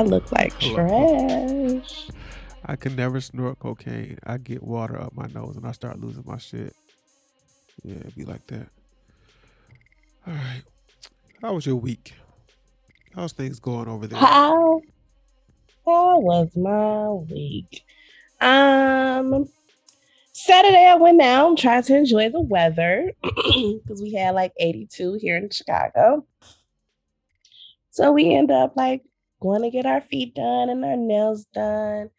I look like trash. I can never snort cocaine. I get water up my nose and I start losing my shit. Yeah, it'd be like that. All right. How was your week? How's things going over there? How how was my week? Um Saturday I went out, tried to enjoy the weather because we had like 82 here in Chicago. So we end up like going to get our feet done and our nails done.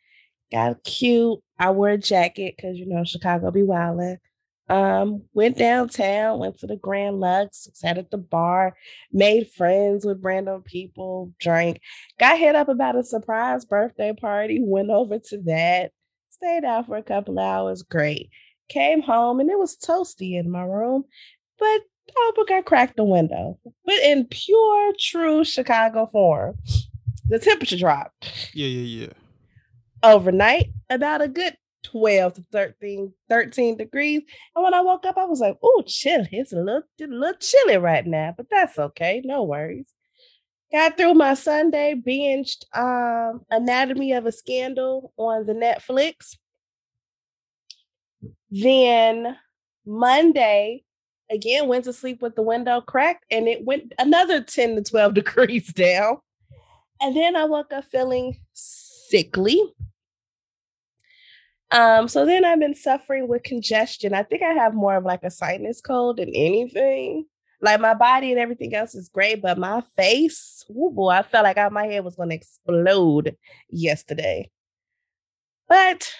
Got cute. I wore a jacket because you know Chicago be wildin'. Um, went downtown, went to the Grand Lux, sat at the bar, made friends with random people, drank, got hit up about a surprise birthday party, went over to that, stayed out for a couple hours, great. Came home and it was toasty in my room, but I cracked the window. But in pure, true Chicago form, the temperature dropped. Yeah, yeah, yeah. Overnight, about a good 12 to 13, 13 degrees. And when I woke up, I was like, oh, chilly. It's a little, a little chilly right now, but that's okay. No worries. Got through my Sunday, binged um, Anatomy of a Scandal on the Netflix. Then Monday, again, went to sleep with the window cracked and it went another 10 to 12 degrees down. And then I woke up feeling sickly. Um, so then I've been suffering with congestion. I think I have more of like a sinus cold than anything. Like my body and everything else is great, but my face, oh boy, I felt like I, my head was going to explode yesterday. But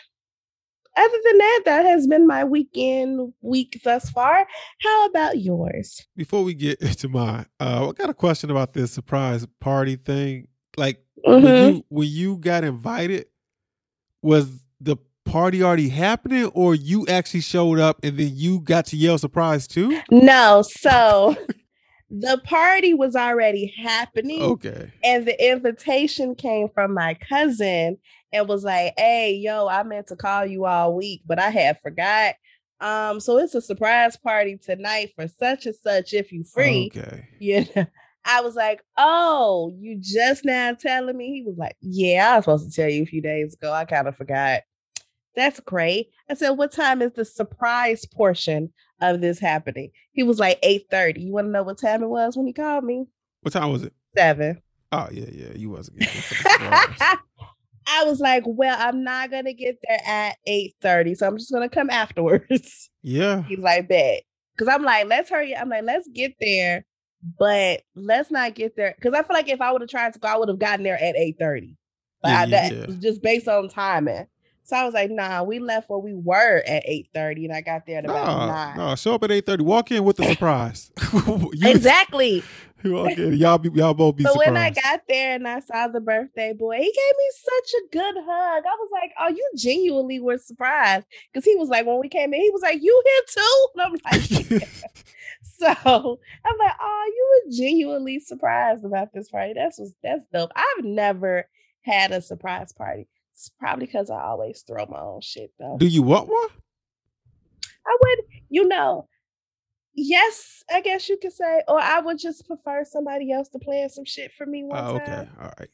other than that, that has been my weekend week thus far. How about yours? Before we get into mine, uh, I got a question about this surprise party thing. Like Mm-hmm. when you when you got invited, was the party already happening, or you actually showed up and then you got to yell surprise too? No, so the party was already happening. Okay. And the invitation came from my cousin and was like, hey, yo, I meant to call you all week, but I had forgot. Um, so it's a surprise party tonight for such and such if you free. Okay. You know, I was like, oh, you just now telling me? He was like, yeah, I was supposed to tell you a few days ago. I kind of forgot. That's great. I said, what time is the surprise portion of this happening? He was like 8:30. You want to know what time it was when he called me? What time was it? Seven. Oh yeah, yeah. You wasn't getting it for the surprise. I was like, well, I'm not gonna get there at 8:30, so I'm just gonna come afterwards. yeah. He's like, bet. Cause I'm like, let's hurry. I'm like, let's get there, but let's not get there. Cause I feel like if I would have tried to go, I would have gotten there at 8:30. But Yeah, I, that yeah. just based on timing. So I was like, nah, we left where we were at 8:30, and I got there at about No, nine. no, show up at eight thirty. Walk in with the surprise. You- Exactly. you walk in, y'all be y'all both be So surprised. when I got there and I saw the birthday boy, he gave me such a good hug. I was like, "Oh, you genuinely were surprised." Because he was like, when we came in, he was like, "You here too?" And I'm like, "Yeah." So I'm like, "Oh, you were genuinely surprised about this party. That's was that's dope. I've never had a surprise party. It's probably because I always throw my own shit though. Do you want one? I would, you know, yes, I guess you could say, or I would just prefer somebody else to plan some shit for me one Oh, time. okay. All right.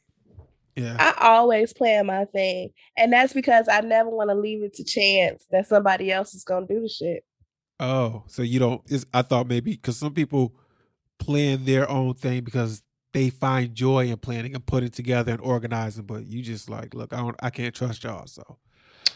Yeah. I always plan my thing. And that's because I never want to leave it to chance that somebody else is going to do the shit. Oh, so you don't? It's, I thought maybe because some people plan their own thing because they find joy in planning and putting together and organizing. But you just like, look, I don't, I can't trust y'all. So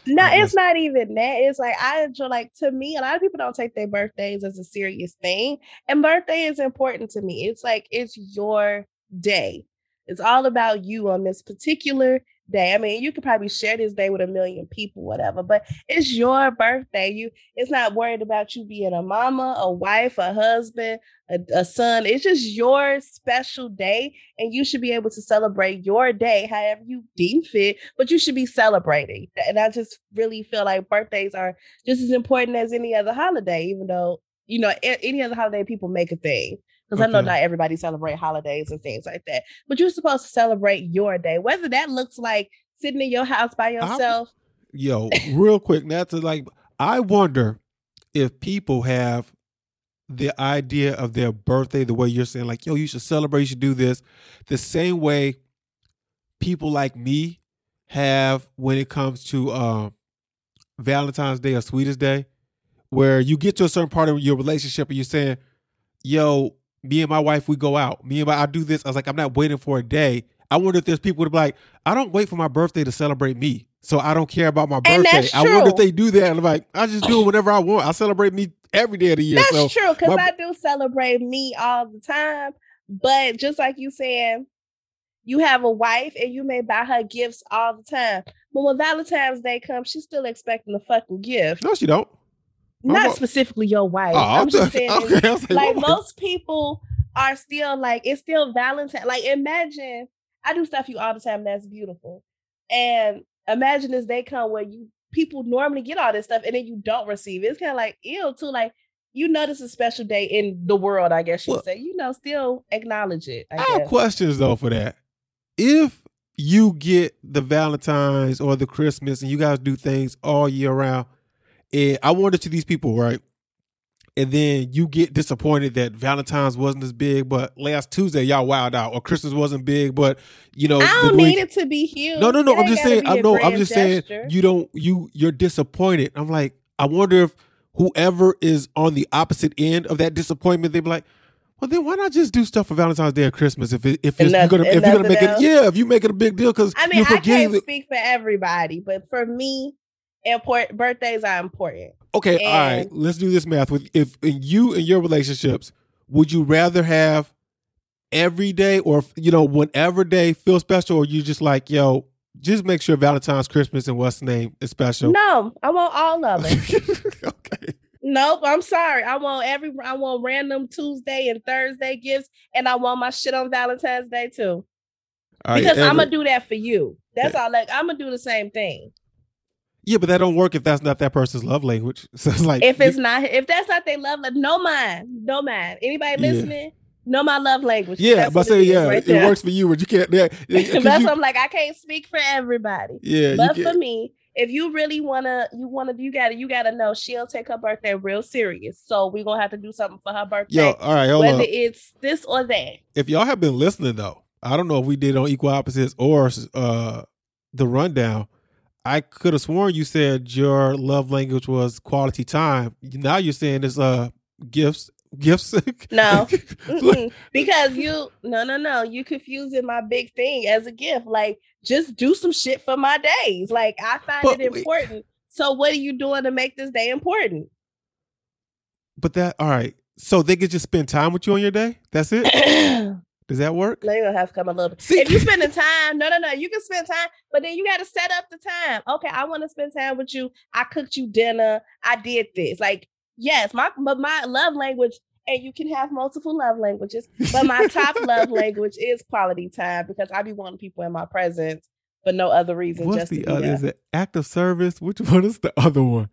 No, it's not even that. It's like I enjoy like to me, a lot of people don't take their birthdays as a serious thing. And birthday is important to me. It's like it's your day. It's all about you on this particular day. I mean, you could probably share this day with a million people, whatever, but it's your birthday. You it's not worried about you being a mama, a wife, a husband, a, a son. It's just your special day, and you should be able to celebrate your day however you deem fit, but you should be celebrating. And I just really feel like birthdays are just as important as any other holiday, even though, you know, any other holiday people make a thing. Because I know Okay. not everybody celebrate holidays and things like that. But you're supposed to celebrate your day, whether that looks like sitting in your house by yourself. yo, real quick, to like, I wonder if people have the idea of their birthday the way you're saying, like, yo, you should celebrate, you should do this, the same way people like me have when it comes to um, Valentine's Day or Sweetest Day, where you get to a certain part of your relationship and you're saying, "Yo, me and my wife, we go out. Me and my, I do this." I was like, "I'm not waiting for a day." I wonder if there's people to be like, "I don't wait for my birthday to celebrate me, so I don't care about my And birthday." I wonder if they do that. I'm like, I just do it whenever I want. I celebrate me every day of the year. That's so true because my- I do celebrate me all the time. But just like you saying, you have a wife and you may buy her gifts all the time. But when Valentine's Day comes, she's still expecting a fucking gift. no, she don't. Not not- specifically your wife. Oh, I'm just saying, Okay, like oh, most people are still like it's still Valentine. Like imagine I do stuff you all the time that's beautiful, and imagine this day come where you people normally get all this stuff and then you don't receive it. It's kind of like ill too. Like you know this is a special day in the world. I guess you Well- say you know still acknowledge it. I I have questions though for that. If you get the Valentine's or the Christmas and you guys do things all year round, and I wonder to these people, right? And then you get disappointed that Valentine's wasn't as big, but last Tuesday y'all wild out, or Christmas wasn't big, but you know I don't need it to be huge. No, no, no. It I'm just saying. be I a know. I'm just gesture. saying. You don't. You you're disappointed. I'm like. I wonder if whoever is on the opposite end of that disappointment, they'd be like, well, then why not just do stuff for Valentine's Day or Christmas if it, if it's, you're gonna if you're gonna make it yeah if you make it a big deal because I mean, I can't that- speak for everybody, but for me, important birthdays are important. okay all right let's do this math with if in you and your relationships would you rather have every day or you know whenever day feel special or you just like yo just make sure Valentine's Christmas and what's name is special No, I want all of it. okay Nope, I'm sorry. I want every I want random Tuesday and Thursday gifts, and I want my shit on Valentine's Day too. All right, Because I'm gonna do that for you. That's all. Like I'm gonna do the same thing. Yeah, but that don't work if that's not that person's love language. So it's like If it's not, if that's not their love, like, no mind, no mind. Anybody Yeah. listening? Know my love language. yeah, but say yeah, right it there. works for you, but you can't. Yeah, yeah, That's you- what I'm like. I can't speak for everybody. yeah, But for me, if you really wanna, you wanna, you gotta, you gotta know she'll take her birthday real serious. So we're gonna have to do something for her birthday, Yo, all right, hold whether on. it's this or that. If y'all have been listening though, I don't know if we did on equal opposites or uh the rundown. I could have sworn you said your love language was quality time. Now you're saying it's uh gifts, gifts. No. Mm-mm. because you, no, no, no, you confusing my big thing as a gift. Like, just do some shit for my days. Like, I find But it wait. important. So, what are you doing to make this day important? but that all right. So they could just spend time with you on your day. That's it. Does that work? you're gonna have to come a little bit. See- if you spending time, no, no, no, you can spend time, but then you got to set up the time. Okay, I want to spend time with you. I cooked you dinner. I did this. Like, yes, my but my love language, and you can have multiple love languages, but my top love language is quality time because I be wanting people in my presence for no other reason. What's just the other? there. Is it act of service? Which one is the other one?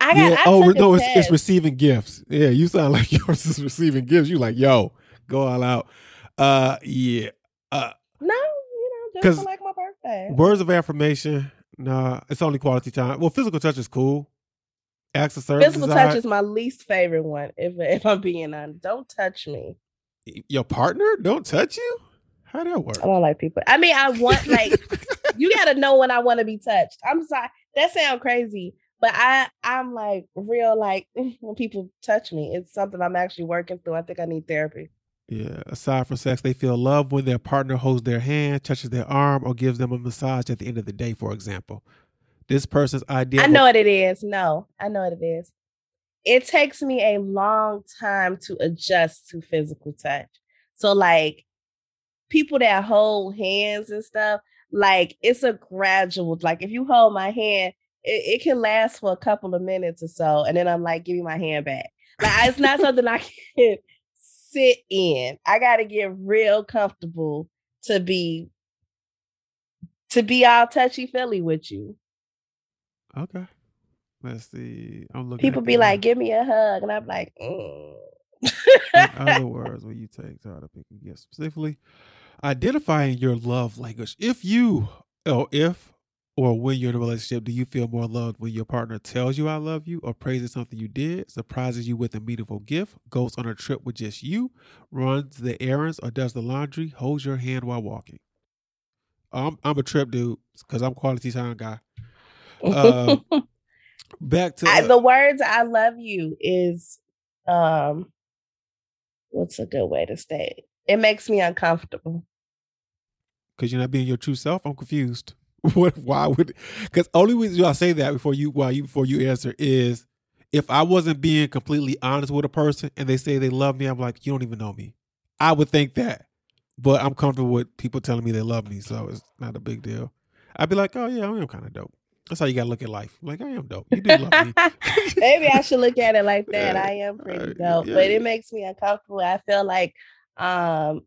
I got. I oh no, it's, it's receiving gifts. Yeah, you sound like yours is receiving gifts. You like, yo, go all out. Uh, yeah. Uh, no, you know, just like my birthday. words of affirmation. Nah, it's only quality time. Well, physical touch is cool. Acts of service. Physical touch alright. is my least favorite one. If if I'm being honest, don't touch me. your partner. Don't touch you. How that work? I don't like people. I mean, I want like you got to know when I want to be touched. I'm sorry, that sounds crazy, but I I'm like real like when people touch me. It's something I'm actually working through. I think I need therapy. Yeah. Aside from sex, they feel love when their partner holds their hand, touches their arm, or gives them a massage at the end of the day. For example, this person's idea. I know what it is. No, I know what it is. It takes me a long time to adjust to physical touch. So like people that hold hands and stuff, like it's a gradual. Like if you hold my hand, it, it can last for a couple of minutes or so, and then I'm like, give me my hand back. Like it's not something I can sit in. I got to get real comfortable to be to be all touchy feely with you. Okay. Let's see. I'm looking. People be like, "Give me a hug," and I'm like, mm. In other words, when you take to pick a gift specifically, identifying your love language. If you, or if, or when you're in a relationship, do you feel more loved when your partner tells you "I love you" or praises something you did, surprises you with a meaningful gift, goes on a trip with just you, runs the errands or does the laundry, holds your hand while walking? I'm I'm a trip dude because I'm quality time guy. Uh, back to I, the words "I love you" is um, what's a good way to say it? It makes me uncomfortable because you're not being your true self. I'm confused. what? Why would? Because only reason I say that before you, why you before you answer is if I wasn't being completely honest with a person and they say they love me, I'm like, you don't even know me. I would think that, but I'm comfortable with people telling me they love me, so it's not a big deal. I'd be like, oh yeah, I am kind of dope. That's how you gotta look at life. Like I am dope. You do love me. Maybe I should look at it like that. I am pretty dope, yeah. but it makes me uncomfortable. I feel like um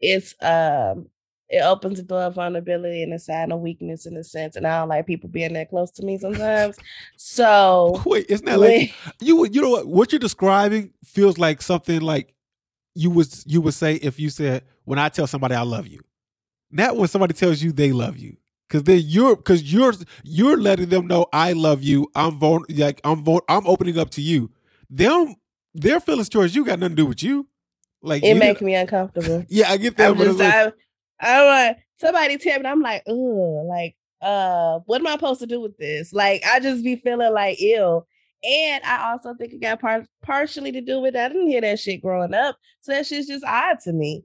it's um it opens the door of vulnerability and a sign of weakness in a sense. And I don't like people being that close to me sometimes. So wait, it's not like you you know what what you're describing feels like something like you would you would say if you said when I tell somebody I love you. Not when somebody tells you they love you. Cause then you're cause you're you're letting them know I love you. I'm vul- like I'm vul- I'm opening up to you. Them their feelings towards you got nothing to do with you. Like it makes me uncomfortable. Yeah, I get that. I'm just, like, I want somebody tell me, I'm like, oh, like, uh, what am I supposed to do with this? Like, I just be feeling like ill. And I also think it got par- partially to do with I didn't hear that shit growing up, so that shit's just odd to me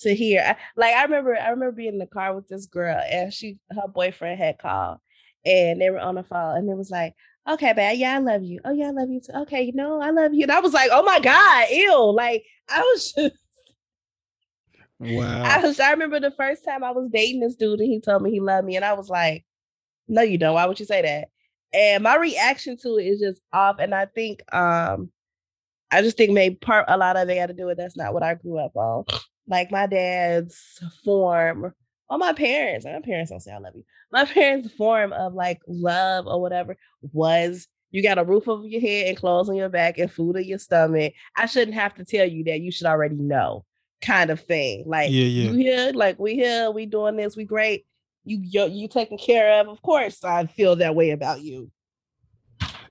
to hear. I, like I remember, I remember being in the car with this girl, and she, her boyfriend had called, and they were on the phone, and it was like, okay, babe, yeah, I love you. Oh yeah, I love you too. Okay, you know, I love you. And I was like, oh my god, ew. Like I was just Wow. I, was, I remember the first time I was dating this dude and he told me he loved me, and I was like, No, you don't. Why would you say that? And my reaction to it is just off. And I think um I just think maybe part a lot of it got to do with that's not what I grew up on. Like my dad's form, or my parents, my parents don't say I love you. My parents' form of like love or whatever was you got a roof over your head and clothes on your back and food in your stomach. I shouldn't have to tell you that you should already know kind of thing. Like yeah, yeah. you here, like we here, we doing this, we great. You you you taken care of. Of course, I feel that way about you.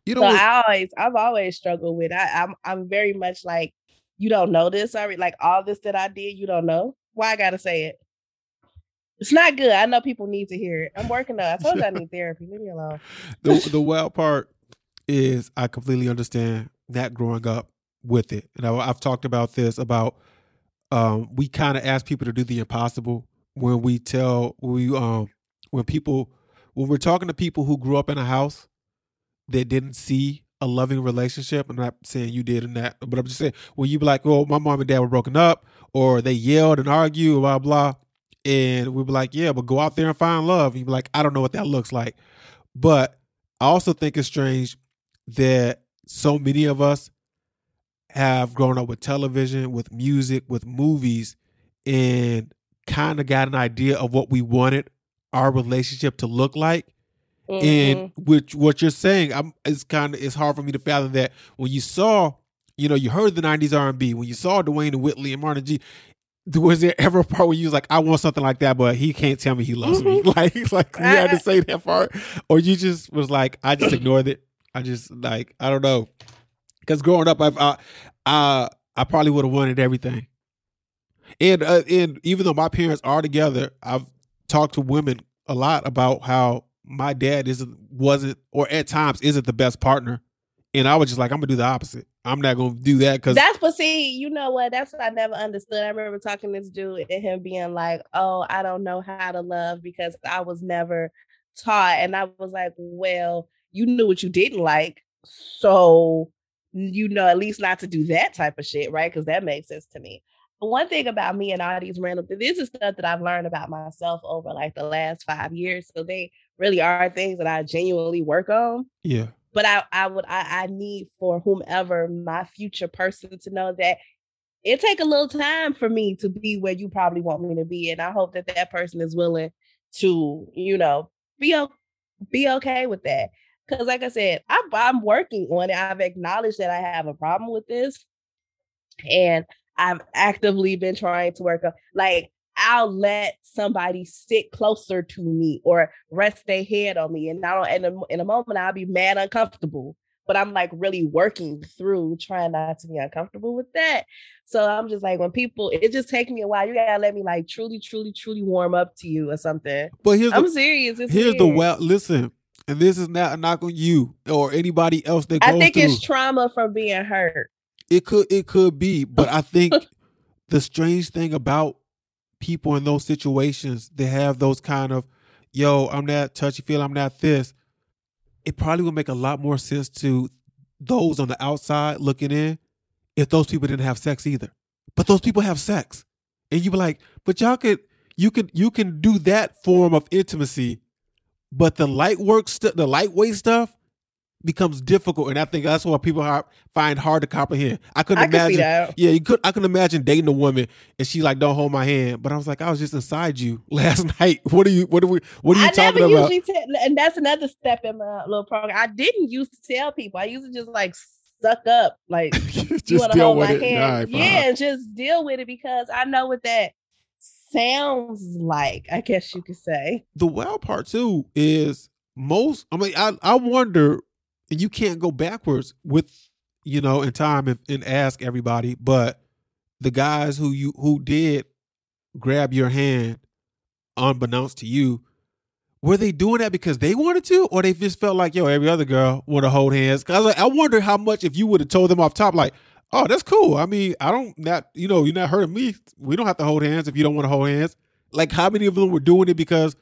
You know, so I always I've always struggled with. I, I'm I'm very much like you don't know this. I like all this that I did, you don't know. Why I gotta say it? It's not good. I know people need to hear it. I'm working on. I told you I need therapy. Leave me alone. the the wild part is I completely understand that growing up with it, and I, I've talked about this about um, we kind of ask people to do the impossible when we tell we um when people when we're talking to people who grew up in a house that didn't see a loving relationship. I'm not saying you did in that, but I'm just saying when you be like, "Well, my mom and dad were broken up," or they yelled and argued, blah blah, and we'd be like, "Yeah, but go out there and find love." You'd be like, "I don't know what that looks like," but I also think it's strange that so many of us have grown up with television, with music, with movies, and kind of got an idea of what we wanted our relationship to look like. Mm-hmm. And which what you're saying, I'm it's kind of it's hard for me to fathom that when you saw, you know, you heard the '90s R&B, when you saw Dwayne and Whitley and Martin G, was there ever a part where you was like, I want something like that, but he can't tell me he loves mm-hmm. me? Like, like you had to say that part, or you just was like, I just ignored it. I just like I don't know. Because growing up, I've, I, I, I probably would have wanted everything. And uh, and even though my parents are together, I've talked to women a lot about how my dad isn't wasn't or at times isn't the best partner, and I was just like, I'm gonna do the opposite. I'm not gonna do that because that's but see, you know what? That's what I never understood. I remember talking to this dude and him being like, "Oh, I don't know how to love because I was never taught," and I was like, "Well, you knew what you didn't like, so you know, at least not to do that type of shit, right? Because that makes sense to me. But one thing about me and all these random this is stuff that I've learned about myself over like the last five years. So they really are things that I genuinely work on. Yeah. But I, I would, I, I need for whomever my future person to know that it take a little time for me to be where you probably want me to be, and I hope that that person is willing to, you know, be be okay with that. Because, like I said, I'm, I'm working on it. I've acknowledged that I have a problem with this. And I've actively been trying to work on, like, I'll let somebody sit closer to me or rest their head on me. And now in a, in a moment, I'll be mad uncomfortable. but I'm like really working through trying not to be uncomfortable with that. So I'm just like when people, it just takes me a while. You gotta let me like truly, truly, truly warm up to you or something. But here's I'm the, serious. It's here's the weird. well. Listen, and this is not a knock on you or anybody else that goes I think through. it's trauma from being hurt. It could it could be, but I think the strange thing about people in those situations, they have those kind of, yo, I'm not touchy feel, I'm not this. It probably would make a lot more sense to those on the outside looking in if those people didn't have sex either. But those people have sex. And you be like, but y'all could you could you can do that form of intimacy, but the light work stuff, the lightweight stuff becomes difficult, and I think that's what people har- find hard to comprehend. I couldn't I imagine. that. Yeah, you could. I can imagine dating a woman and she like don't hold my hand, but I was like, I was just inside you last night. What are you? What are we? What are you I talking never about? usually tell, and that's another step in my little program. I didn't used to tell people. I used to just like suck up, like you just want to deal hold with my it. hand, right, yeah, just deal with it because I know what that sounds like. I guess you could say. the wild part too is most i mean i, I wonder and you can't go backwards with you know in time and, and ask everybody but the guys who you who did grab your hand unbeknownst to you were they doing that because they wanted to or they just felt like yo every other girl want to hold hands because like, i wonder how much if you would have told them off top like oh that's cool i mean i don't not you know you're not hurting me we don't have to hold hands if you don't want to hold hands like how many of them were doing it because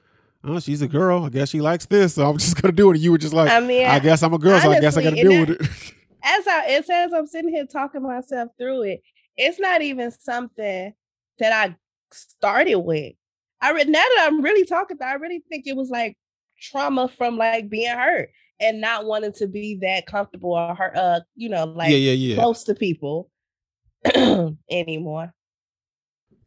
oh, she's a girl. I guess she likes this, so I'm just gonna do it. And you were just like, I mean, I guess I'm a girl, so I guess I gotta deal and with it. as I it says I'm sitting here talking myself through it, it's not even something that I started with. I re- now that I'm really talking about, I really think it was like trauma from like being hurt and not wanting to be that comfortable or hurt, uh, you know, like yeah, yeah, yeah, close to people anymore.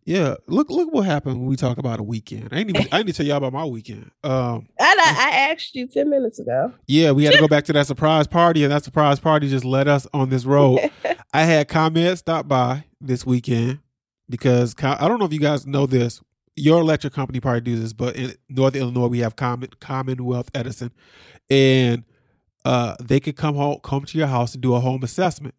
yeah. Look, look what happened when we talk about a weekend. I ain't even, I didn't tell y'all about my weekend. Um, And I, I asked you 10 minutes ago. yeah, we had to go back to that surprise party, and that surprise party just led us on this road. I had ComEd stop by this weekend because I don't know if you guys know this. Your electric company probably do this, but in Northern Illinois we have Common, Commonwealth Edison, and uh, they could come home, come to your house and do a home assessment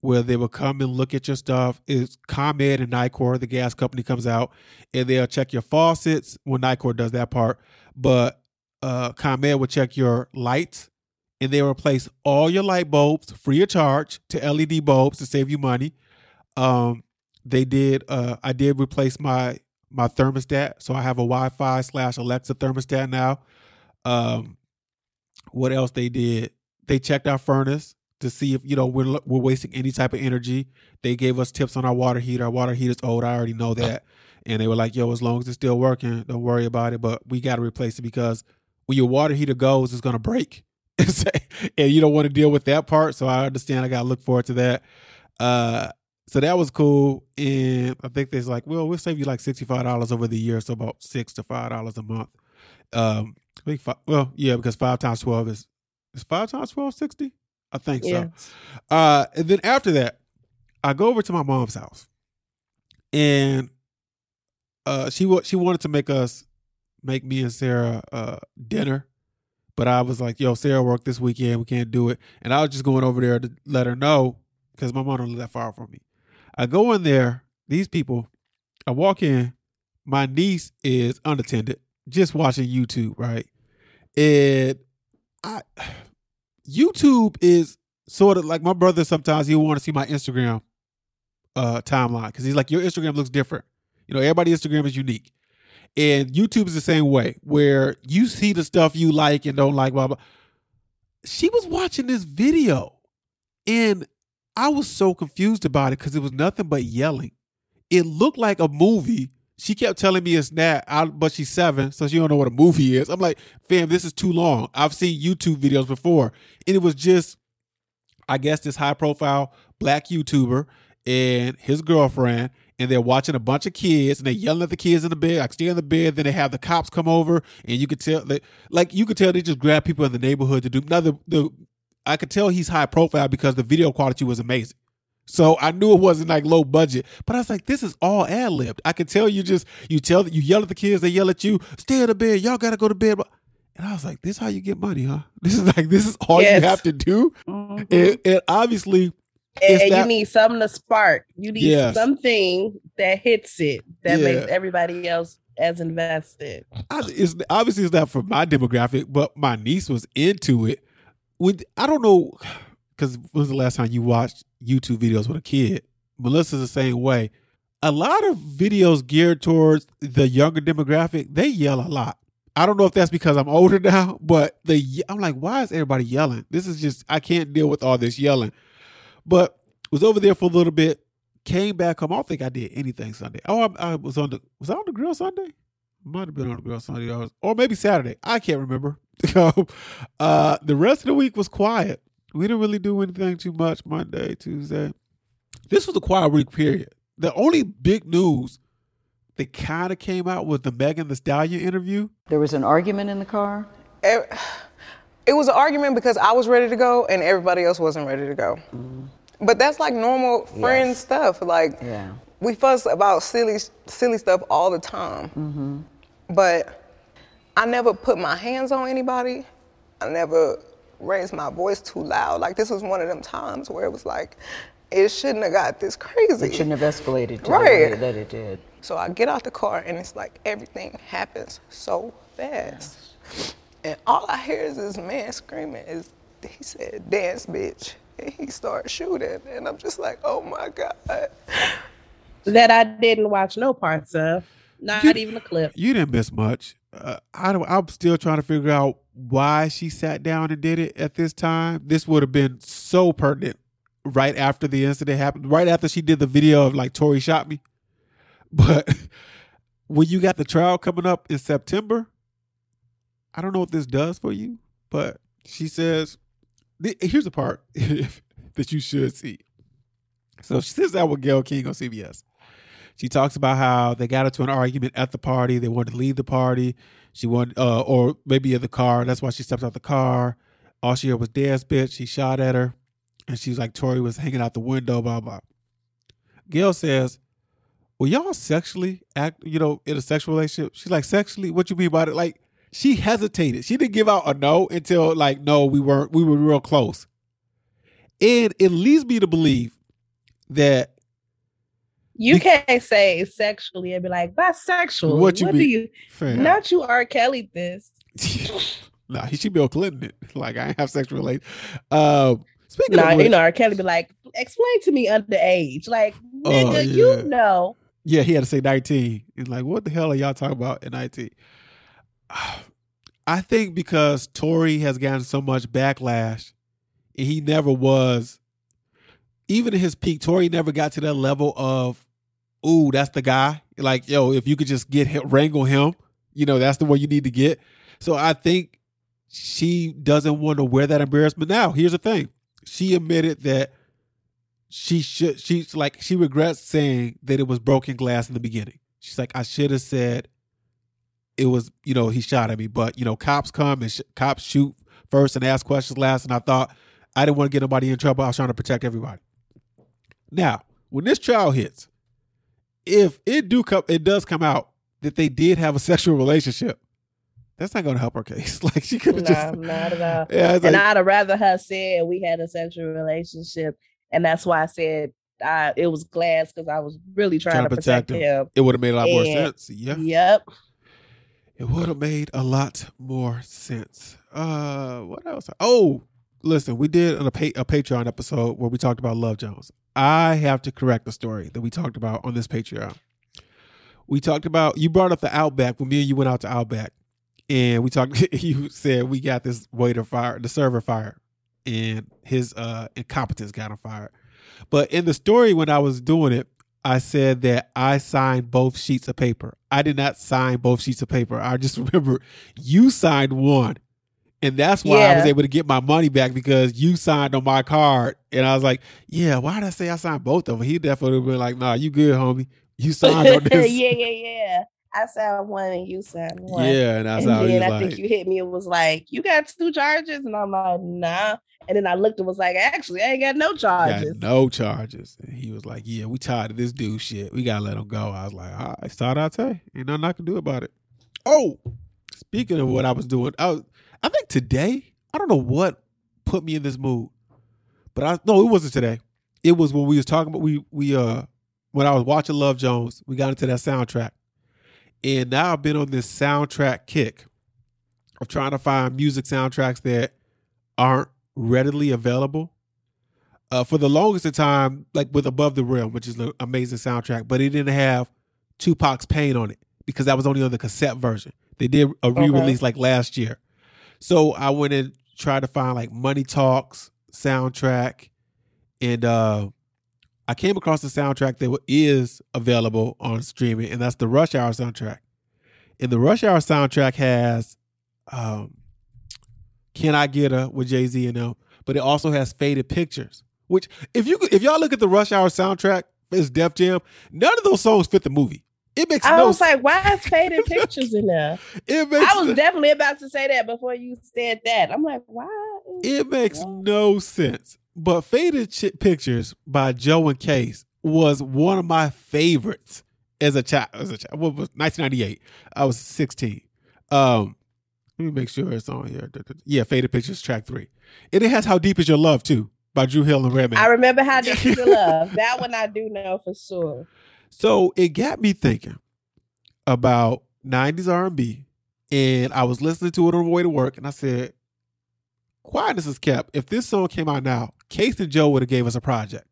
where they will come and look at your stuff. Is ComEd and Nicor, the gas company, comes out and they'll check your faucets. Well, Nicor does that part, but uh, ComEd will check your lights and they replace all your light bulbs free of charge to LED bulbs to save you money. Um, they did. Uh, I did replace my my thermostat, so I have a Wi-Fi slash Alexa thermostat now. Um, what else they did? They checked our furnace to see if you know we're we're wasting any type of energy. They gave us tips on our water heater. Our water heater's old. I already know that, and they were like, "Yo, as long as it's still working, don't worry about it." But we got to replace it because when your water heater goes, it's gonna break, and you don't want to deal with that part. So I understand. I got to look forward to that. Uh, so that was cool, and I think there's like, well, we'll save you like sixty five dollars over the year, so about six to five dollars a month. Um, I think five, well, yeah, because five times twelve is is five times twelve sixty. I think Yeah. so. Uh, and then after that, I go over to my mom's house, and uh, she wa- she wanted to make us make me and Sarah uh dinner, but I was like, "Yo, Sarah worked this weekend. We can't do it." And I was just going over there to let her know because my mom don't live that far from me. I go in there. These people. I walk in. My niece is unattended, just watching YouTube, right? And I YouTube is sort of like my brother. Sometimes he'll want to see my Instagram uh timeline because he's like, your Instagram looks different. You know, everybody's Instagram is unique, and YouTube is the same way where you see the stuff you like and don't like. Blah blah. She was watching this video, and I was so confused about it because it was nothing but yelling. It looked like a movie. She kept telling me it's not, but she's seven, so she don't know what a movie is. I'm like, fam, this is too long. I've seen YouTube videos before, and it was just, I guess, this high profile black YouTuber and his girlfriend, and they're watching a bunch of kids, and they're yelling at the kids in the bed. I stay in the bed, then they have the cops come over, and you could tell that, like, you could tell they just grab people in the neighborhood to do. Now the the I could tell he's high profile because the video quality was amazing. So I knew it wasn't like low budget, but I was like, this is all ad libbed. I could tell you just you tell you yell at the kids, they yell at you, stay in the bed, y'all gotta go to bed. And I was like, this is how you get money, huh? This is like this is all Yes. you have to do. hmm Mhm. And, and obviously, and and that- you need something to spark. You need Yes. something that hits it that Yeah. makes everybody else as invested. I, it's obviously it's not for my demographic, but my niece was into it. I don't know, because was the last time you watched YouTube videos with a kid? Melissa's the same way. A lot of videos geared towards the younger demographic, they yell a lot. I don't know if that's because I'm older now, but they ye- I'm like, why is everybody yelling? This is just I can't deal with all this yelling. But was over there for a little bit, came back home. I don't think I did anything Sunday. Oh, I, I was on the was I on the grill Sunday? Might have been on the grill Sunday, I was- or maybe Saturday. I can't remember. uh, the rest of the week was quiet. We didn't really do anything too much Monday, Tuesday. This was a quiet week. Period. The only big news that kind of came out was the Megan Thee Stallion interview. There was an argument in the car. it, it was an argument because I was ready to go and everybody else wasn't ready to go. But that's like normal friend Yes. stuff. Like Yeah. We fuss about silly, silly stuff all the time. Mm-hmm. But I never put my hands on anybody. I never raised my voice too loud. Like this was one of them times where it was like, it shouldn't have got this crazy. It shouldn't have escalated to the way that it did. So I get out the car and it's like everything happens so fast. And all I hear is this man screaming is he said, dance bitch. And he starts shooting. And I'm just like, oh my God. That I didn't watch no parts of, not You- even a clip. You didn't miss much. Uh, I don't, I'm still trying to figure out why she sat down and did it at this time. This would have been so pertinent right after the incident happened, right after she did the video of like Tory shot me. But when you got the trial coming up in September, I don't know what this does for you, but she says, th- here's the part that you should see. So she sits down with Gayle King on CBS. She talks about how they got into an argument at the party. They wanted to leave the party. She wanted, uh, or maybe in the car. That's why she stepped out the car. All she heard was dance bitch. She shot at her. And she was like, Tory was hanging out the window, blah, blah. Gayle says, Well, y'all sexually act, you know, in a sexual relationship? She's like, Sexually? What you mean by it? Like, she hesitated. She didn't give out a no until, like, no, we weren't, we were real close. And it leads me to believe that You can't say sexually and be like bisexual. What you do you? fam, Not you R. Kelly this. nah, he should Bill Clinton it. Like I have sexual relations. Um, speaking Nah, of which, you know R. Kelly be like, explain to me underage. Like, Oh, nigga, yeah. you know. yeah, he had to say nineteen. And like, what the hell are y'all talking about in nineteen? I think because Tory has gotten so much backlash, and he never was, even in his peak, Tory never got to that level of, ooh, that's the guy. Like, yo, if you could just get him, wrangle him, you know, that's the one you need to get. So I think she doesn't want to wear that embarrassment. Now, here's the thing: she admitted that she should. She's like she regrets saying that it was broken glass in the beginning. She's like, I should have said it was, you know, he shot at me. But you know, cops come and sh- cops shoot first and ask questions last. And I thought I didn't want to get nobody in trouble. I was trying to protect everybody. Now, when this trial hits, if it do come, it does come out that they did have a sexual relationship. That's not going to help her case. Like she could have just, not at all. yeah, and like, I'd have rather her said we had a sexual relationship, and that's why I said I, it was glass because I was really trying, to protect, him. it would have made a lot more sense. Yeah. Yep. It would have made a lot more sense. Uh, what else? Oh, listen, we did a, pa- a Patreon episode where we talked about Love Jones. I have to correct the story that we talked about on this Patreon. We talked about you brought up the Outback when me and you went out to Outback, and we talked. You said we got this waiter fired, the server fired, and his uh incompetence got him fired. But in the story when I was doing it, I said that I signed both sheets of paper. I did not sign both sheets of paper. I just remember you signed one. And that's why I was able to get my money back because you signed on my card. And I was like, yeah, why did I say I signed both of them? He definitely would be like, nah, you good, homie. You signed on this. yeah, yeah, yeah. I signed one and you signed one. Yeah, and that's and then I like, think you hit me. It was like, you got two charges, and I'm like, nah. And then I looked and was like, actually, I ain't got no got charges. no charges. And he was like, yeah, we tired of this dude shit. We got to let him go. I was like, all right, start out say. Ain't nothing I can do about it. Oh, speaking of what I was doing, I, was, I think today, I don't know what put me in this mood. But I no, it wasn't today. It was when we was talking about we we uh when I was watching Love Jones, we got into that soundtrack. And now I've been on this soundtrack kick of trying to find music soundtracks that aren't readily available. Uh, for the longest of time, like with Above the Rim, which is an amazing soundtrack, but it didn't have Tupac's Pain on it because that was only on the cassette version. They did a re-release like last year. So I went and tried to find like Money Talks soundtrack, and uh, I came across the soundtrack that is available on streaming, and that's the Rush Hour soundtrack. And the Rush Hour soundtrack has um, "Can I Get a" with Jay Z and them, but it also has Faded Pictures. Which, if you if y'all look at the Rush Hour soundtrack, it's Def Jam. None of those songs fit the movie. It makes I no was sense. like, why is faded pictures in there? It makes I was definitely about to say that before you said that. I'm like, why? It makes no sense. But Faded Ch- Pictures by Joe and Case was one of my favorites as a child. As a child, what was 1998? I was 16. Um, let me make sure it's on here. Yeah, Faded Pictures, track three, and it has "How Deep Is Your Love" too by Dru Hill and Redman. I remember how deep is Your love. That one I do know for sure. So it got me thinking about 90s R&B and I was listening to it on the way to work and I said, quietness is kept. If this song came out now, Case and Joe would have gave us a project.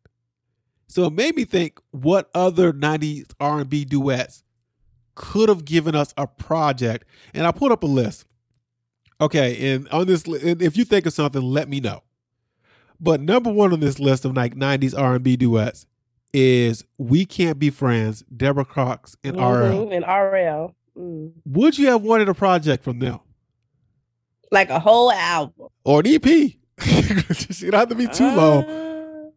So it made me think what other 90s R&B duets could have given us a project and I put up a list. Okay, and on this and if you think of something, let me know. But number 1 on this list of like 90s R&B duets is We Can't Be Friends, Deborah Cox and RL. Mhm, And RL. Mm. Would you have wanted a project from them Like a whole album. or an EP? it don't have to be too long. Uh,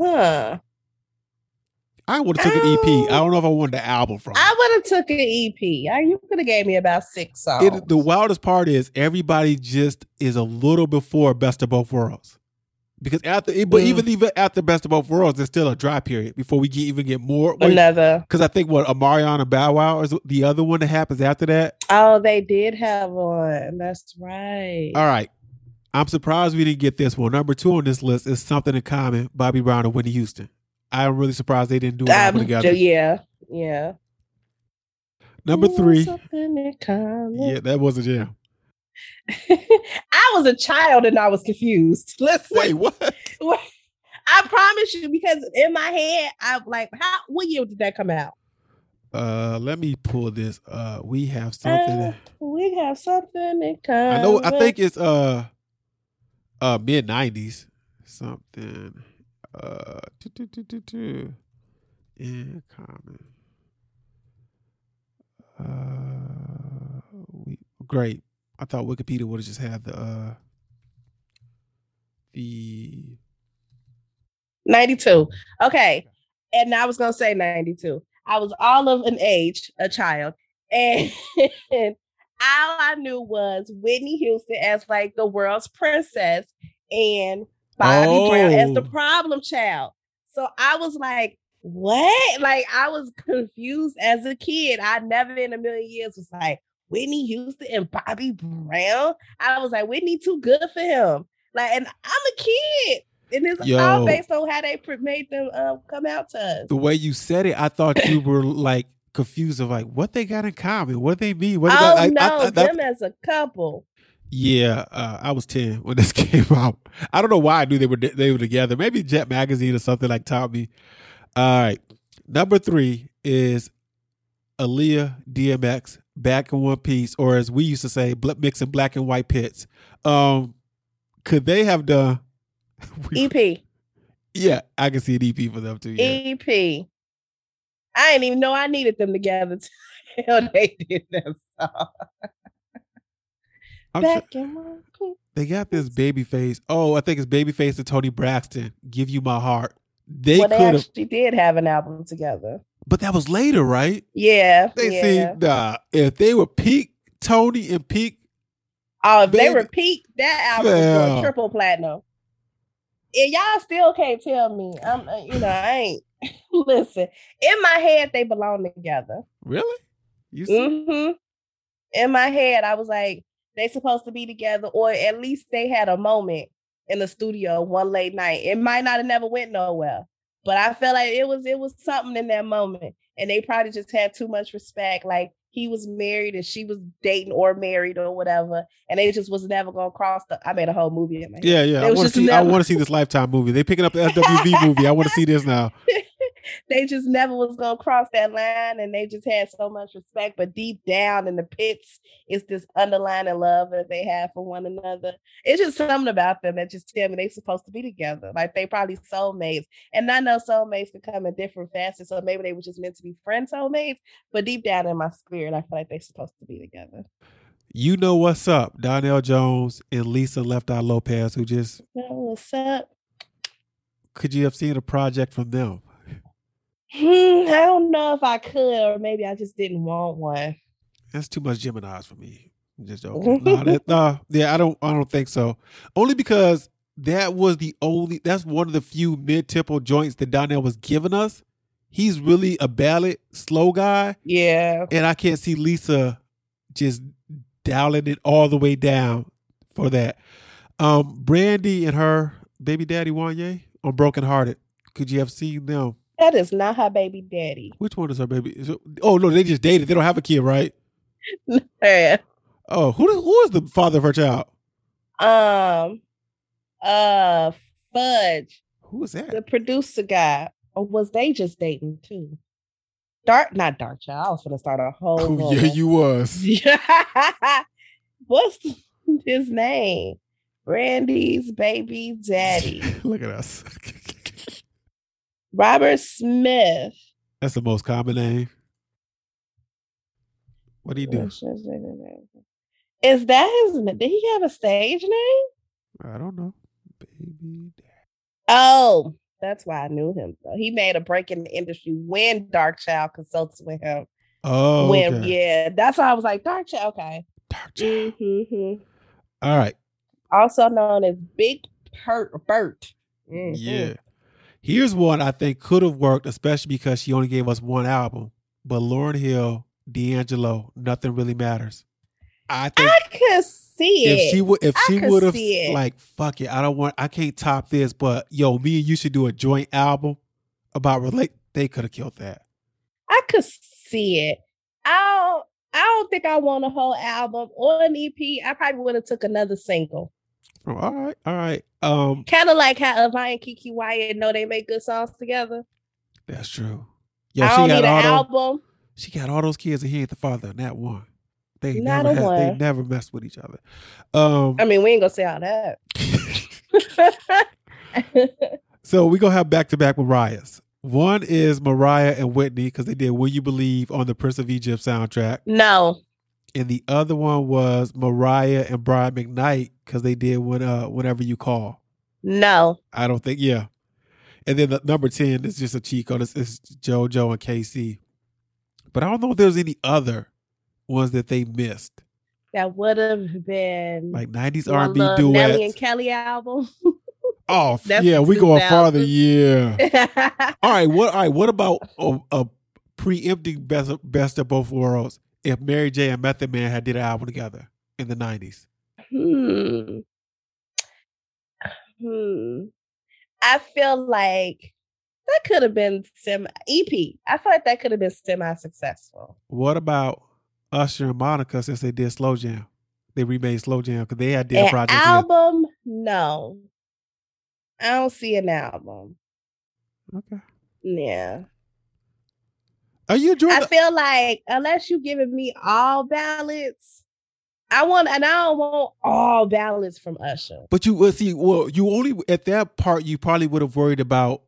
huh. I would have took an EP. I don't know if I wanted the album from. I would have took an EP. I, you could have gave me about six songs. It, the wildest part is everybody just is a little before Best of Both Worlds. Because after, but Mm. even even after Best of Both Worlds, there's still a dry period before we get, even get more. Another. Because I think what Omarion and Bow Wow is the other one that happens after that. Oh, they did have one. That's right. All right. I'm surprised we didn't get this one. Number two on this list is Something in Common, Bobby Brown and Whitney Houston. I'm really surprised they didn't do it Um, together. yeah, yeah. Number three, something in common. yeah, that was a jam. I was a child and I was confused. Let's Wait, what? I promise you, because in my head, I'm like, how? What year did that come out? Uh, let me pull this. Uh, we have something. Uh, we have something in common. I know. I think it's uh, uh, mid '90s. Something. Uh, in common. Uh, we great. I thought Wikipedia would have just had the uh, the 92. Okay. And I was going to say 92. I was all of an age, a child. And all I knew was Whitney Houston as like the world's princess and Bobby Brown as the Oh. problem child. So I was like, what? Like I was confused as a kid. I never in a million years was like, Whitney Houston and Bobby Brown. I was like, Whitney too good for him. Like, and I'm a kid. And it's Yo. all based on how they made them um, come out to us. the way you said it. I thought you were like confused of like what they got in common, what they mean. What oh I- I- no, I- that- them as a couple. Yeah, uh, I was ten when this came out. I don't know why I knew they were they were together. Maybe Jet Magazine or something like taught me. All right, number three is Aaliyah DMX back in one piece, or as we used to say, mixing black and white pits. Um, could they have done? EP. yeah, I can see an EP for them too. Yeah. EP. I didn't even know I needed them together. Hell, they did that song. Tr- Back in one piece. they got this Babyface. Oh, I think it's Babyface and Toni Braxton. Give you my heart. They well, they have, actually did have an album together. But that was later, right? Yeah. They yeah. see nah, if they were peak Toni and peak, Oh, if they were peak, that album going triple platinum. And y'all still can't tell me. I'm, uh, you know, I ain't. Listen, in my head, they belong together. really? You see? hmm In my head, I was like, they supposed to be together, or at least they had a moment in the studio one late night. It might not have never went nowhere, but I felt like it was it was something in that moment, and they probably just had too much respect. Like he was married and she was dating or married or whatever, and they just was never gonna cross the. I made a whole movie in my head. Yeah, yeah. I want to see. I want to see this Lifetime movie. They picking up the SWV movie. I want to see this now. they just never was gonna cross that line and they just had so much respect but deep down in the pits it's this underlying love that they have for one another it's just something about them that just tell me they're supposed to be together like they probably soulmates and i know soulmates can come in different facets so maybe they were just meant to be friend soulmates but deep down in my spirit i feel like they're supposed to be together You know what's up? Donell Jones and Lisa Left Eye Lopez, who just oh, what's up could you have seen a project from them? Hmm, i don't know if i could or maybe i just didn't want one That's too much Gemini's for me. I'm just joking. no, that, no, yeah, I don't. I don't think so. Only because that was the only. That's one of the few mid-tempo joints that Donell was giving us. He's really a ballad slow guy, yeah and I can't see Lisa just dialing it all the way down for that. Um, Brandy and her baby daddy Wanya on Broken Hearted. Could you have seen them? That is not her baby daddy Which one is her baby? Is it- oh no, they just dated. They don't have a kid, right? yeah Oh, who who is the father of her child? um uh fudge Who is that? the producer guy or was they just dating too dark not dark child i was gonna start a whole Oh, yeah, you was. what's his name brandy's baby daddy Look at us. Robert smith That's the most common name. What do you do? is that his name? did he have a stage name I don't know. Baby. oh that's why i knew him though he made a break in the industry when dark child consults with him Oh, when okay. yeah, that's why I was like Dark Child. Okay. Dark child. Mm-hmm. All right. Also known as Big Pert Bert. Mhm. Yeah. Here's one I think could have worked, especially because she only gave us one album. But Lauryn Hill, D'Angelo, nothing really matters. I think I could see it. if she would if I she would have like fuck it, I don't want I can't top this, but yo, me and you should do a joint album about relate they could have killed that. I could see it. I don't. I don't think I want a whole album or an EP. I probably would have took another single. Oh, all right, all right. Um, Kind of like how Avant and Keke Wyatt know they make good songs together. that's true. Yeah, I she don't got need an all those, album. she got all those kids, and he ain't the father in that one. They Not never had, they never messed with each other. Um, I mean, we ain't gonna say all that. so we gonna have back to back Mariah's. One is Mariah and Whitney because they did "Will You Believe" on the Prince of Egypt soundtrack, no, and the other one was Mariah and Brian McKnight because they did when uh whenever you call. no. I don't think yeah. And then the number ten is just a cheat code. It's, it's JoJo and K-Ci. But I don't know if there's any other ones that they missed, That would have been like '90s One R&B Love Nelly and. Kelly album. Oh That's yeah, we going farther. Yeah. All right, what? All right, what about a, a preempting best best of both worlds? If Mary J and Method Man had did an album together in the nineties, hmm. Hmm. I feel like that could have been semi EP. I feel like that could have been semi successful. what about Usher and Monica since they did Slow Jam? They remade Slow Jam because they had their project. album? No. I don't see an album. Okay. Yeah. Are you enjoying? I the- feel like unless you giving me all ballads, I want and I don't want all ballads from Usher. but you well, see, well, you only at that part you probably would have worried about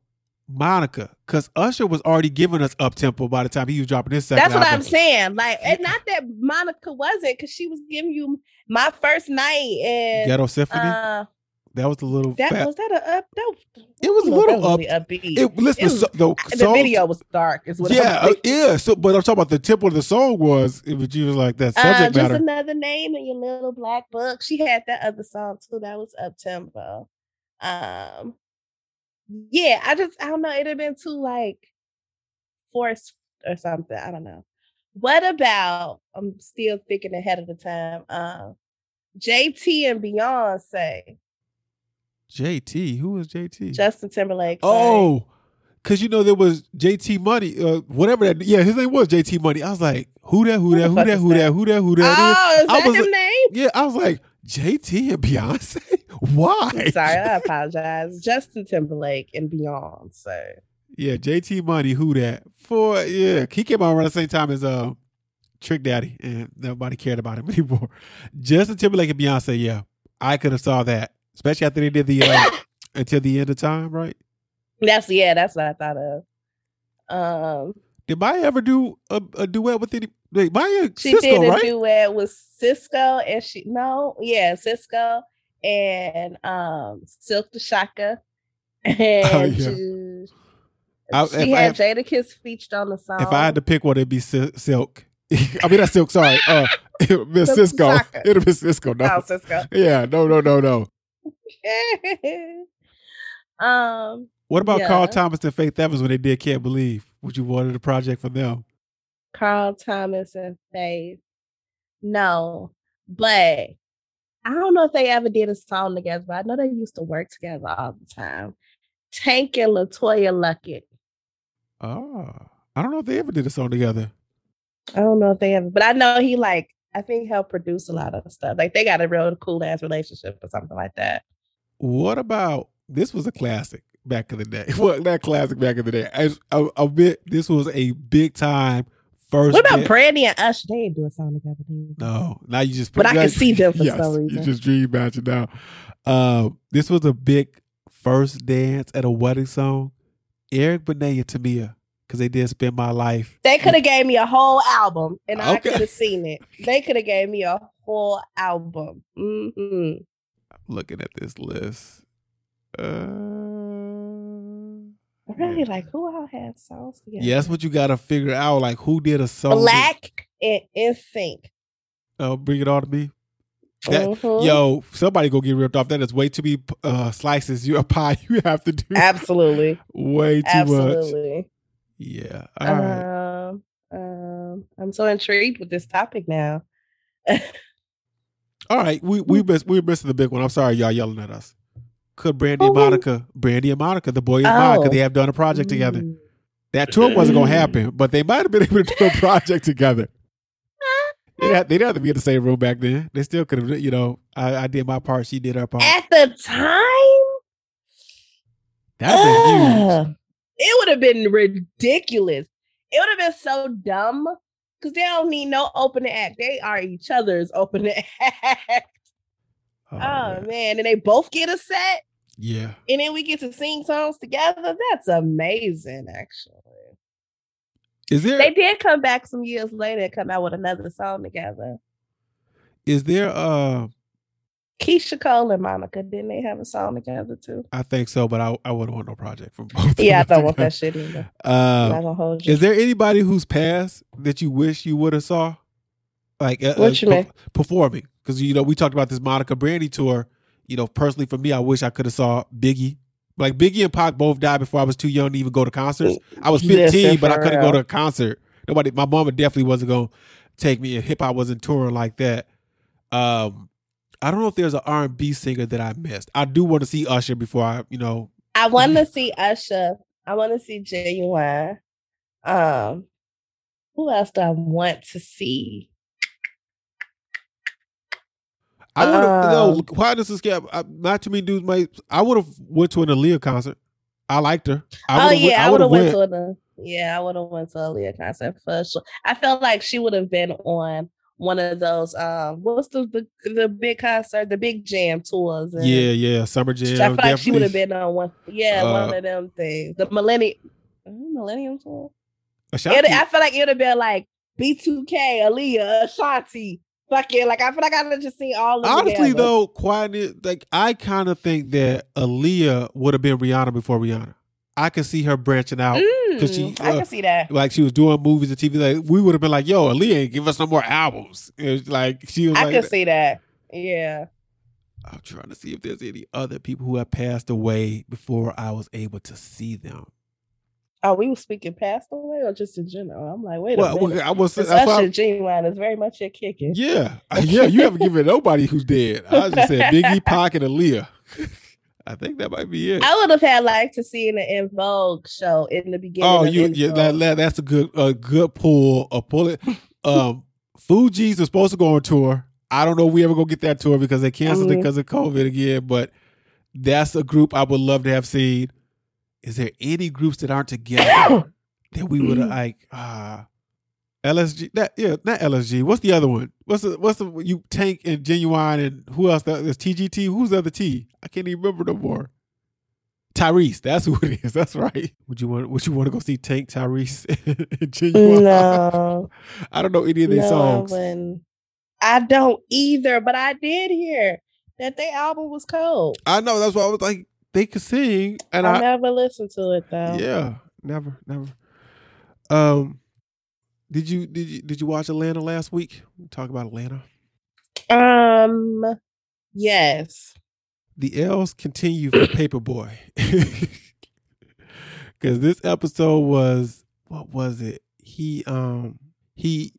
Monica because Usher was already giving us up tempo by the time he was dropping his second. That's what album. I'm saying. Like, and not that Monica wasn't, because she was giving you my first night and Ghetto Symphony. uh that was a little that fat. was that a up that was, It was a little really upbeat. It, listen, It was- so, the, the song- video was dark, is what yeah, uh, yeah. So, but I'm talking about the tempo of the song was. It was you was like that Uh, subject just matter. another name in your little black book. She had that other song too. That was up tempo. Um, yeah, I just I don't know. It'd have been too like forced or something. I don't know. What about? I'm still thinking ahead of the time. Um, JT and Beyonce. JT. Who was JT? Justin Timberlake. sorry. oh, because you know there was JT Money, uh, whatever that. Yeah, his name was JT Money. I was like, who that? Who that? Who that? Who that? Who that? Who that? Oh, is that was his name? Yeah, I was like JT and Beyonce. Why? I'm sorry, I apologize. Justin Timberlake and Beyonce. Yeah, JT Money. Who that? For yeah, he came out around the same time as uh, Trick Daddy, and nobody cared about him anymore. Justin Timberlake and Beyonce. Yeah, I could have saw that, especially after they did the uh, until the end of time, right? That's yeah, that's what I thought of. Um, Did Mya ever do a, a duet with any? Wait, Mya she Sisqo, did a right? duet with Sisqo, and she no, yeah, Sisqo and um Silk the Shocker, and Oh, yeah. she, I- she if I had had- Jadakiss featured on the song. If I had to pick one, it'd be Sil- Silk. I mean, that's Silk. Sorry, uh, Silk Sisqo. It'd be Sisqo. No, oh, Sisqo. yeah, no, no, no, no. um, What about Yeah. Carl Thomas and Faith Evans when they did "Can't Believe"? Would you wanted a project for them? Carl Thomas and Faith. No, but I don't know if they ever did a song together, but I know they used to work together all the time. Tank and LeToya Luckett. Oh, I don't know if they ever did a song together. I don't know if they ever, but I know he like I think helped produce a lot of stuff. Like they got a real cool ass relationship or something like that. What about this? Was a classic back in the day. Well, not classic back in the day. I admit this was a big time first. What about band- Brandy and Usher? They didn't do a song together. No, now you just. But I can see them for yes, some reason. You just dream matching now. Um, this was a big first dance at a wedding song. Eric Benet and Tamia, because they did "Spend My Life." They could have gave me a whole album and I could have seen it. They could have gave me a whole album. hmm Looking at this list, uh, Really, like who all had songs together? yeah, that's what you got to figure out. Like who did a song? Black and In Sync. Oh, bring it all to me. That Mhm. yo, somebody go get ripped off. That is way too many uh, slices. You a pie. You have to do Absolutely. way too much. Yeah. All right. Um, um, I'm so intrigued with this topic now. All right, we we miss, we're missing the big one. I'm sorry, y'all yelling at us. Could Brandy and Monica, Brandy and Monica, the boy and Monica, Oh. they have done a project together. Mm. That tour wasn't gonna happen, but they might have been able to do a project together. They didn't have, they didn't have to be in the same room back then. They still could have, you know. I, I did my part, she did her part. At the time, That'd huge. It would have been ridiculous. It would have been so dumb because they don't need no opening act. They are each other's opening act. Oh, Oh, man. man. And they both get a set yeah. and then we get to sing songs together. That's amazing, actually. Is there They did come back some years later and come out with another song together. is there uh Keyshia Cole and Monica, didn't they have a song together too? I think so, but I I wouldn't want no project from both. of Yeah, I don't want that shit either. I'm Uh, gonna hold you. is there anybody who's passed that you wish you would have saw? Like uh, What you uh, mean? performing because you know we talked about this Monica Brandy tour. You know, personally for me, I wish I could have saw Biggie. Like Biggie and Pac both died before I was too young to even go to concerts. I was 15, Listen, but I couldn't go to a concert. Nobody, my mama definitely wasn't gonna take me. And hip hop wasn't touring like that. Um, I don't know if there's an R and B singer that I missed. I do want to see Usher before I, you know, I want to see Usher. I want to see Ginuwine. Um, who else do I want to see? I would have Um, no quietness is scared. I- Not too many dudes might. I would have went to an Aaliyah concert. I liked her. I oh would've went- yeah, I would have went went. to a yeah, I would have went to a Leah concert for sure. I felt like she would have been on one of those. Um, what's the the, the big concert, the big jam tours? and- Yeah, yeah, Summer jam I feel like she would have been on one. Yeah, Uh, one of them things. The millennium, millennium tour. It, I feel like it would have been like B2K, Aaliyah, Ashanti. Fucking like I feel like I would have just seen all of honestly together. though, quietness. Like I kind of think that Aaliyah would have been Rihanna before Rihanna. I could see her branching out. 'Cause she, Mm, I uh, can see that. Like she was doing movies and TV. Like we would have been like, "Yo, Aaliyah, give us no more albums." Like she was I like, can see that. Yeah. I'm trying to see if there's any other people who have passed away before I was able to see them. Oh, we were speaking passed away or just in general? I'm like, wait Well, a minute. I was. That's Usher I- Ginuwine is very much your kicking. yeah, yeah. You haven't given nobody who's dead. I just said Biggie, Pac, and Aaliyah. I think that might be it. I would have had like to see an En Vogue show in the beginning. Oh, you, yeah, that, that- that's a good a good pull. A pull it. Um, Fugees was supposed to go on tour. I don't know if we ever go get that tour because they canceled it Mhm. because of COVID again. But that's a group I would love to have seen. Is there any groups that aren't together that we would have like ah LSG? That yeah, not LSG. What's the other one? What's the what's the you Tank and Ginuwine and who else? That is TGT. Who's the other T? I can't even remember no more. Tyrese, that's who it is. That's right. Would you want? Would you want to go see Tank, Tyrese, and Ginuwine? No, I don't know any of their no, songs. I. I don't either, but I did hear that their album was cold. I know. That's why I was like, they could sing, and I, I, never listened to it though. yeah, never, never. Um, did you did you did you watch Atlanta last week? Talk about Atlanta. Um. Yes. The L's continue for Paper Boi. Because this episode was what was it? He um he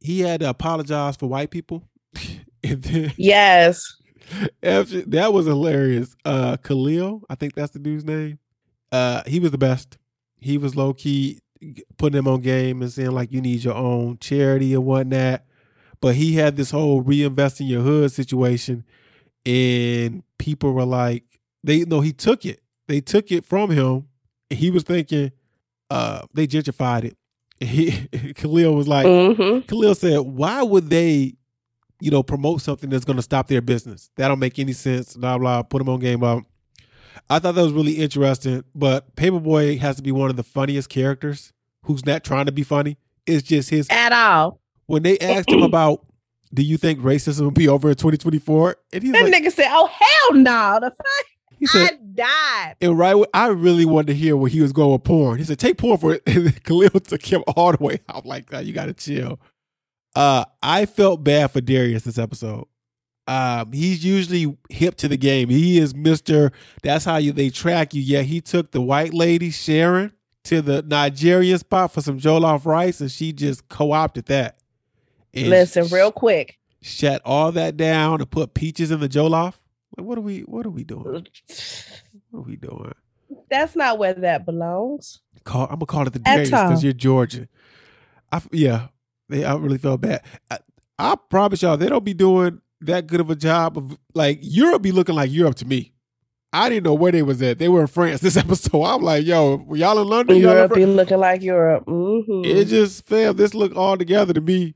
he had to apologize for white people. and then Yes. after, that was hilarious. Uh Khalil, I think that's the dude's name. Uh he was the best. He was low key putting him on game and saying like you need your own charity and whatnot. But he had this whole reinvesting your hood situation and people were like they know he took it. They took it from him. And he was thinking uh they gentrified it. He khalil was like hmm khalil said why would they you know promote something that's going to stop their business? That don't make any sense. Blah blah put him on game up i thought that was really interesting but Paper Boi has to be one of the funniest characters who's not trying to be funny it's just his At all. when they asked him about do you think racism will be over in 2024 and he's That like nigga said, "Oh hell no!" The fuck, he said I died. And right, I really wanted to hear where he was going with porn. He said, "Take porn for it." And Khalil took him all the way. I'm like, that. you got to chill." Uh, I felt bad for Darius this episode. Um, he's usually hip to the game. He is Mister. That's how you they track you. Yeah, he took the white lady Sharon to the Nigerian spot for some jollof rice, and she just co-opted that. And Listen, real quick. shut all that down and put peaches in the jollof. Like, what are we? What are we doing? What are we doing? That's not where that belongs. call. I'm gonna call it the Darius because you're Georgia. I yeah, they, I really felt bad. I, I promise y'all, they don't be doing that good of a job of like Europe. Be looking like Europe to me. I didn't know where they was at. They were in France this episode. I'm like, yo, y'all in London? Y'all in Europe Fran-" be looking like Europe. hmm It just fam, this look all together to me,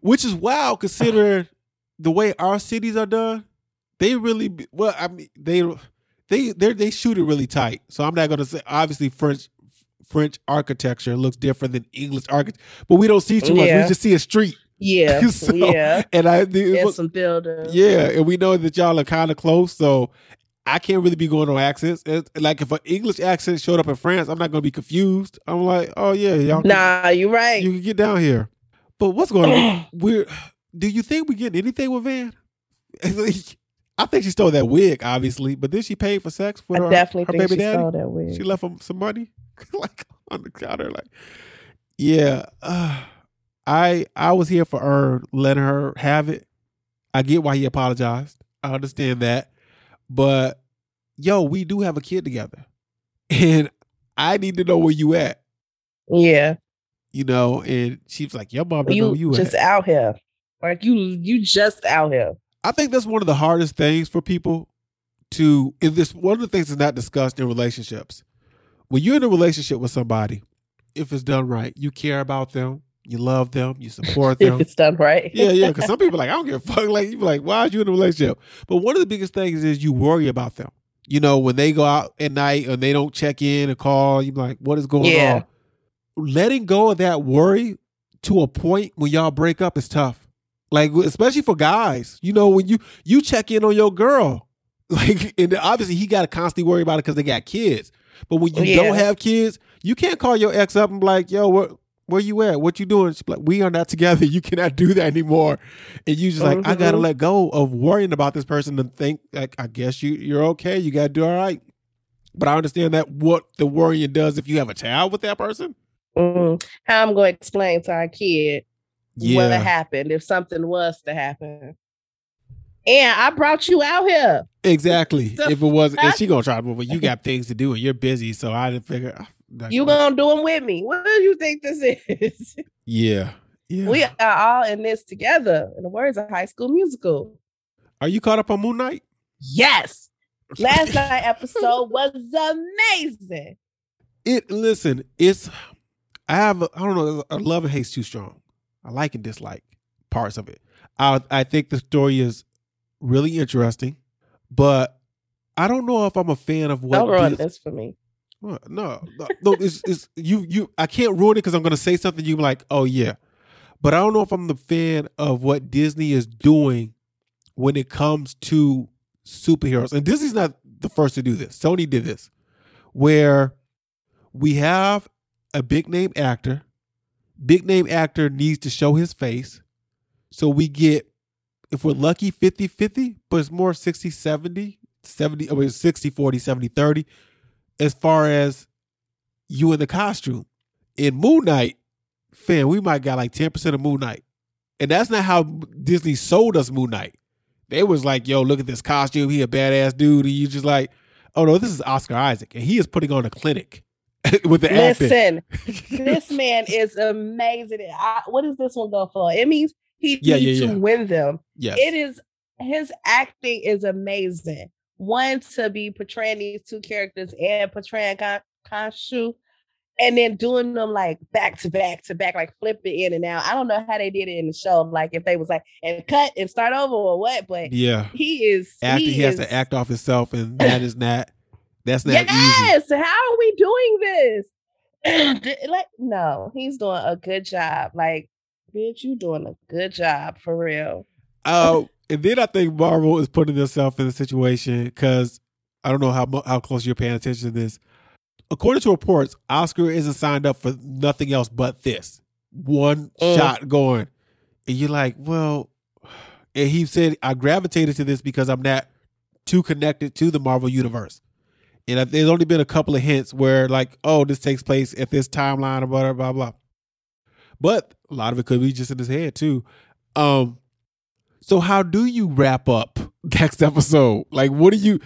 which is wild considering the way our cities are done. They really be, well, I mean, they they they they shoot it really tight. So I'm not gonna say obviously French French architecture looks different than English architecture, but we don't see too much. Yeah. We just see a street. Yeah, So, yeah. and I And some buildings. yeah, and we know that y'all are kind of close, so I can't really be going on accents. It's, like if an English accent showed up in France, I'm not gonna be confused. I'm like, oh yeah, y'all. can- Nah, you're right. you can get down here. But what's going on? We're do you think we getting anything with Van? I think she stole that wig, obviously, but then she paid for sex for I her, definitely her think baby she daddy. stole that wig. She left him some money, like on the counter. Like, yeah, uh, I I was here for her, letting her have it. I get why he apologized. I understand that, but yo, we do have a kid together, and I need to know where you at. yeah, You know, and she was like, "Your mom you, you just at." out here. Like you, you just out here. I think that's one of the hardest things for people to. If this one of the things that's not discussed in relationships, when you're in a relationship with somebody, if it's done right, you care about them, you love them, you support them. If it's done right. yeah, yeah. Because some people are like, I don't give a fuck. Like you be like, why are you in a relationship? But one of the biggest things is you worry about them. You know, when they go out at night and they don't check in and call, you be like, what is going Yeah. on? Letting go of that worry to a point when y'all break up is tough. Like especially for guys, you know, when you you check in on your girl, like and obviously he got to constantly worry about it because they got kids. But when you Yeah. don't have kids, you can't call your ex up and be like, "Yo, where where you at? What you doing?" She's like, "We are not together. You cannot do that anymore." And you just like, I gotta Mhm. let go of worrying about this person and think like, I guess you you're okay. You gotta do all right. But I understand that what the worrying does if you have a child with that person. Mm. How I'm going to explain to our kid what Yeah, happened if something was to happen. And I brought you out here. Exactly. So- if it was, and she gonna try to move, but you got things to do and you're busy, so I didn't figure. Ah, You gonna- do them with me? What do you think this is? Yeah, yeah. we are all in this together. In the words of High School Musical. Are you caught up on Moon Knight? Yes. Last night episode was amazing. It listen, it's I have a, I don't know, a love and hate's too strong. I like and dislike parts of it. I I think the story is really interesting, but I don't know if I'm a fan of what Don't ruin Dis- this for me. What? No, no, no it's, it's you. You, I can't ruin it because I'm going to say something. You like, oh yeah, but I don't know if I'm the fan of what Disney is doing when it comes to superheroes. And Disney's not the first to do this. Sony did this, where we have a big name actor. Big name actor needs to show his face, so we get, if we're lucky, 50 50, but it's more 60 70, 70, I mean, 60 40, 70 30 as far as you in the costume. In Moon Knight, fam, we might got like 10% of Moon Knight. And that's not how Disney sold us Moon Knight. They was like, yo, look at this costume. He a badass dude. And you just like, oh no, this is Oscar Isaac. And he is putting on a clinic with the. Listen, this man is amazing. I, what is this one go for? It means he Yeah, needs yeah, to win them. Yes. It is his acting is amazing. One to be portraying these two characters and portraying Khonshu, and then doing them like back to back to back, like flip it in and out. I don't know how they did it in the show. Like if they was like and cut and start over or what, but yeah. he is After he, has is- to act off himself, and that is not that's not easy. yes. How are we doing this? like, no, he's doing a good job. Like, bitch, you doing a good job for real. Uh, and then I think Marvel is putting themselves in a situation because I don't know how how close you're paying attention to this. According to reports, Oscar isn't signed up for nothing else but this one Mm. shot going, and you're like, well, and he said I gravitated to this because I'm not too connected to the Marvel universe. And there's only been a couple of hints where, like, oh, this takes place at this timeline or blah blah blah. But a lot of it could be just in his head too. Um, so how do you wrap up next episode? Like, what do you?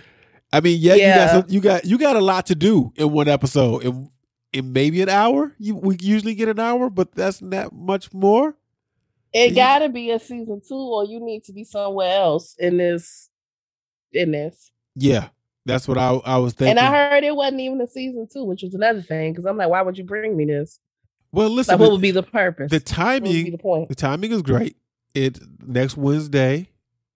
I mean, yeah, you got some, you got you got a lot to do in one episode. In in maybe an hour, you we usually get an hour, but that's not much more. It got to be a season two, or you need to be somewhere else in this. In this, Yeah, that's what I I was thinking. and I heard it wasn't even a season two, which was another thing. Because I'm like, why would you bring me this? well, listen, Like, what would be the purpose? the what would be timing the point? the timing is great. It next Wednesday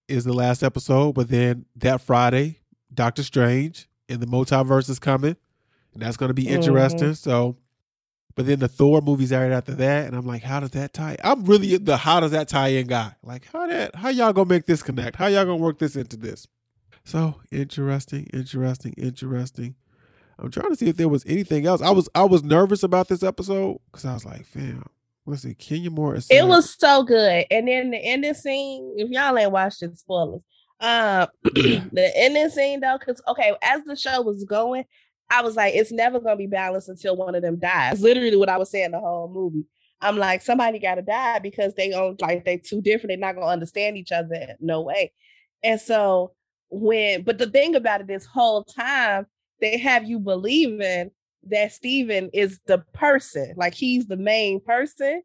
is the last episode, but then that Friday, Doctor Strange and the multiverse is coming, and that's going to be Mhm. interesting. So, but then the Thor movies are right after that, and I'm like, how does that tie? I'm really the how does that tie in guy. Like, how that how y'all gonna make this connect? How y'all gonna work this into this? So interesting, interesting, interesting. I'm trying to see if there was anything else. I was I was nervous about this episode because I was like, fam, let's see, Kenya Morris? It was so good. And then the ending scene, if y'all ain't watched it, spoilers. Um, the ending scene though, because okay, as the show was going, I was like, it's never gonna be balanced until one of them dies. Literally, what I was saying the whole movie. I'm like, somebody gotta die because they don't like they too different. They're not gonna understand each other. No way. And so when, but the thing about it, this whole time they have you believing that Steven is the person, like he's the main person.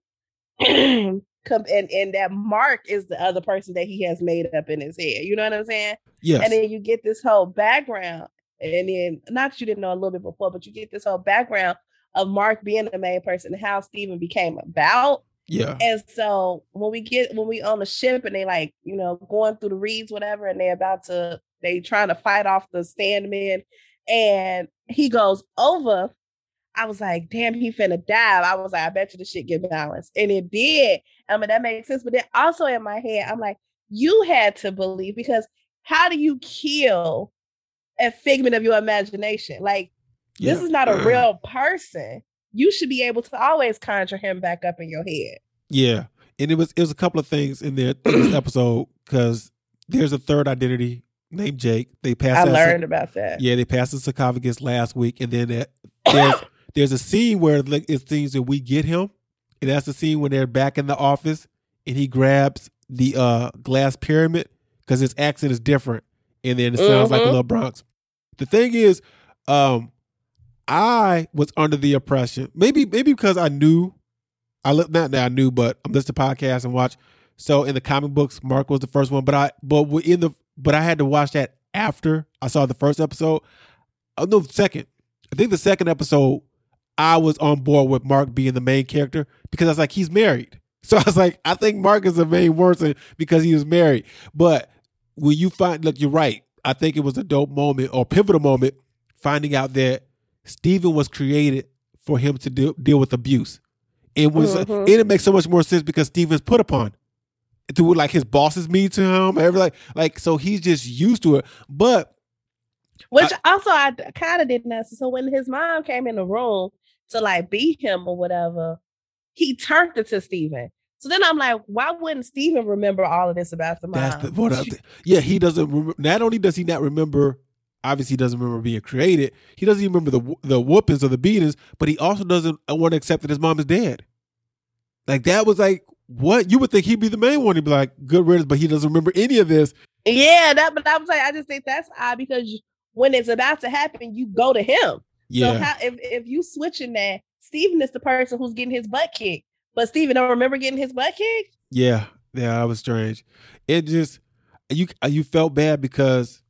Come and, and that Mark is the other person that he has made up in his head. You know what I'm saying? yes, And then you get this whole background, and then not that you didn't know a little bit before, but you get this whole background of Mark being the main person and how Steven became about. yeah, And so when we get when we on the ship and they like, you know, going through the reeds, whatever, and they about to they trying to fight off the standman, and he goes over. I was like, damn, he finna dive. I was like, I bet you the shit get balanced. And it did. I mean, that makes sense. But then also in my head, I'm like, you had to believe because how do you kill a figment of your imagination? Like, this is not a real person. You should be able to always conjure him back up in your head. Yeah, and it was it was a couple of things in there in this episode because there's a third identity named Jake. They passed. I that- learned about that. Yeah, they passed the sarcophagus last week, and then that- there's there's a scene where like, it seems that we get him, and that's the scene when they're back in the office, and he grabs the uh glass pyramid because his accent is different, and then it sounds like a Mhm. little Bronx. The thing is, um, I was under the impression maybe maybe because I knew I look not that I knew, but I'm listening to podcasts and watch. So in the comic books, Mark was the first one, but I but in the but I had to watch that after I saw the first episode. Oh no, the second. I think the second episode, I was on board with Mark being the main character because I was like, he's married. So I was like, I think Mark is the main person because he was married. But when you find, look, you're right. I think it was a dope moment or pivotal moment finding out that Steven was created for him to deal, deal with abuse. It was, Mhm. and it makes so much more sense because Steven's put upon through like his bosses mean to him, every like, like so he's just used to it. But Which also I kind of didn't answer. So when his mom came in the room to like beat him or whatever, he turned it to Steven. So then I'm like, why wouldn't Steven remember all of this about the mom? That's the what I yeah, he doesn't. Not only does he not remember, obviously he doesn't remember being created. He doesn't even remember the the whoopings or the beatings, but he also doesn't uh, want to accept that his mom is dead. Like that was like what you would think he'd be the main one. He'd be like good riddance, but he doesn't remember any of this. yeah, that. But I was like, I just think that's odd because when it's about to happen, you go to him. Yeah, So how, if if you switching that, Steven is the person who's getting his butt kicked, but Steven don't remember getting his butt kicked. yeah, yeah. That was strange. It just you you felt bad because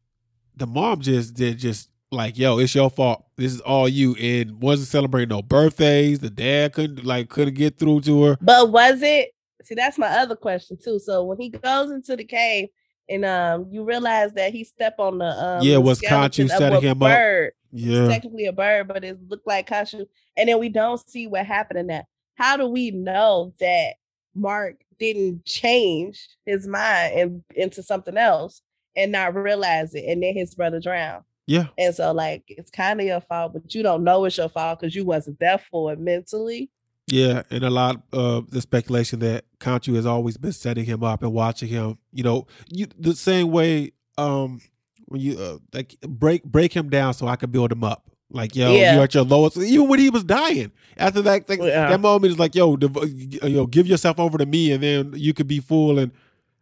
the mom just did just like yo, it's your fault. This is all you, and wasn't celebrating no birthdays. The dad couldn't like couldn't get through to her. But was it? See, that's my other question too. So when he goes into the cave and um, you realize that he stepped on the um, Yeah, was Khonshu setting him up? bird. Yeah, technically a bird, but it looked like Khonshu. And then we don't see what happened in that. How do we know that Mark didn't change his mind and into something else and not realize it, and then his brother drowned? yeah. And so, like, it's kind of your fault, but you don't know it's your fault because you wasn't there for it mentally. Yeah, and a lot of the speculation that Khonshu has always been setting him up and watching him. You know, you the same way um when you uh, like break break him down so I could build him up. Like yo, Yeah. you're at your lowest. Even when he was dying, after that like, Yeah. that moment is like yo, you know, give yourself over to me, and then you could be full. And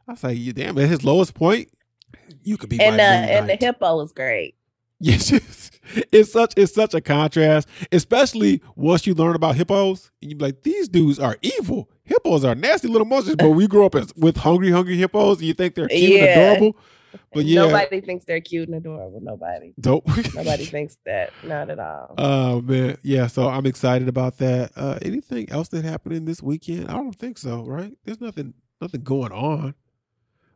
I was like, damn, at his lowest point, you could be and uh, and the hippo was great. Yes, it's, it's such it's such a contrast, especially once you learn about hippos. And you be like, these dudes are evil. Hippos are nasty little monsters. But we grew up as, with hungry, hungry hippos. And you think they're cute Yeah. and adorable. But yeah, Nobody thinks they're cute and adorable. Nobody. dope. Nobody thinks that. Not at all. Oh man, yeah. So I'm excited about that. Uh, anything else that happened in this weekend? I don't think so. Right? There's nothing, nothing going on.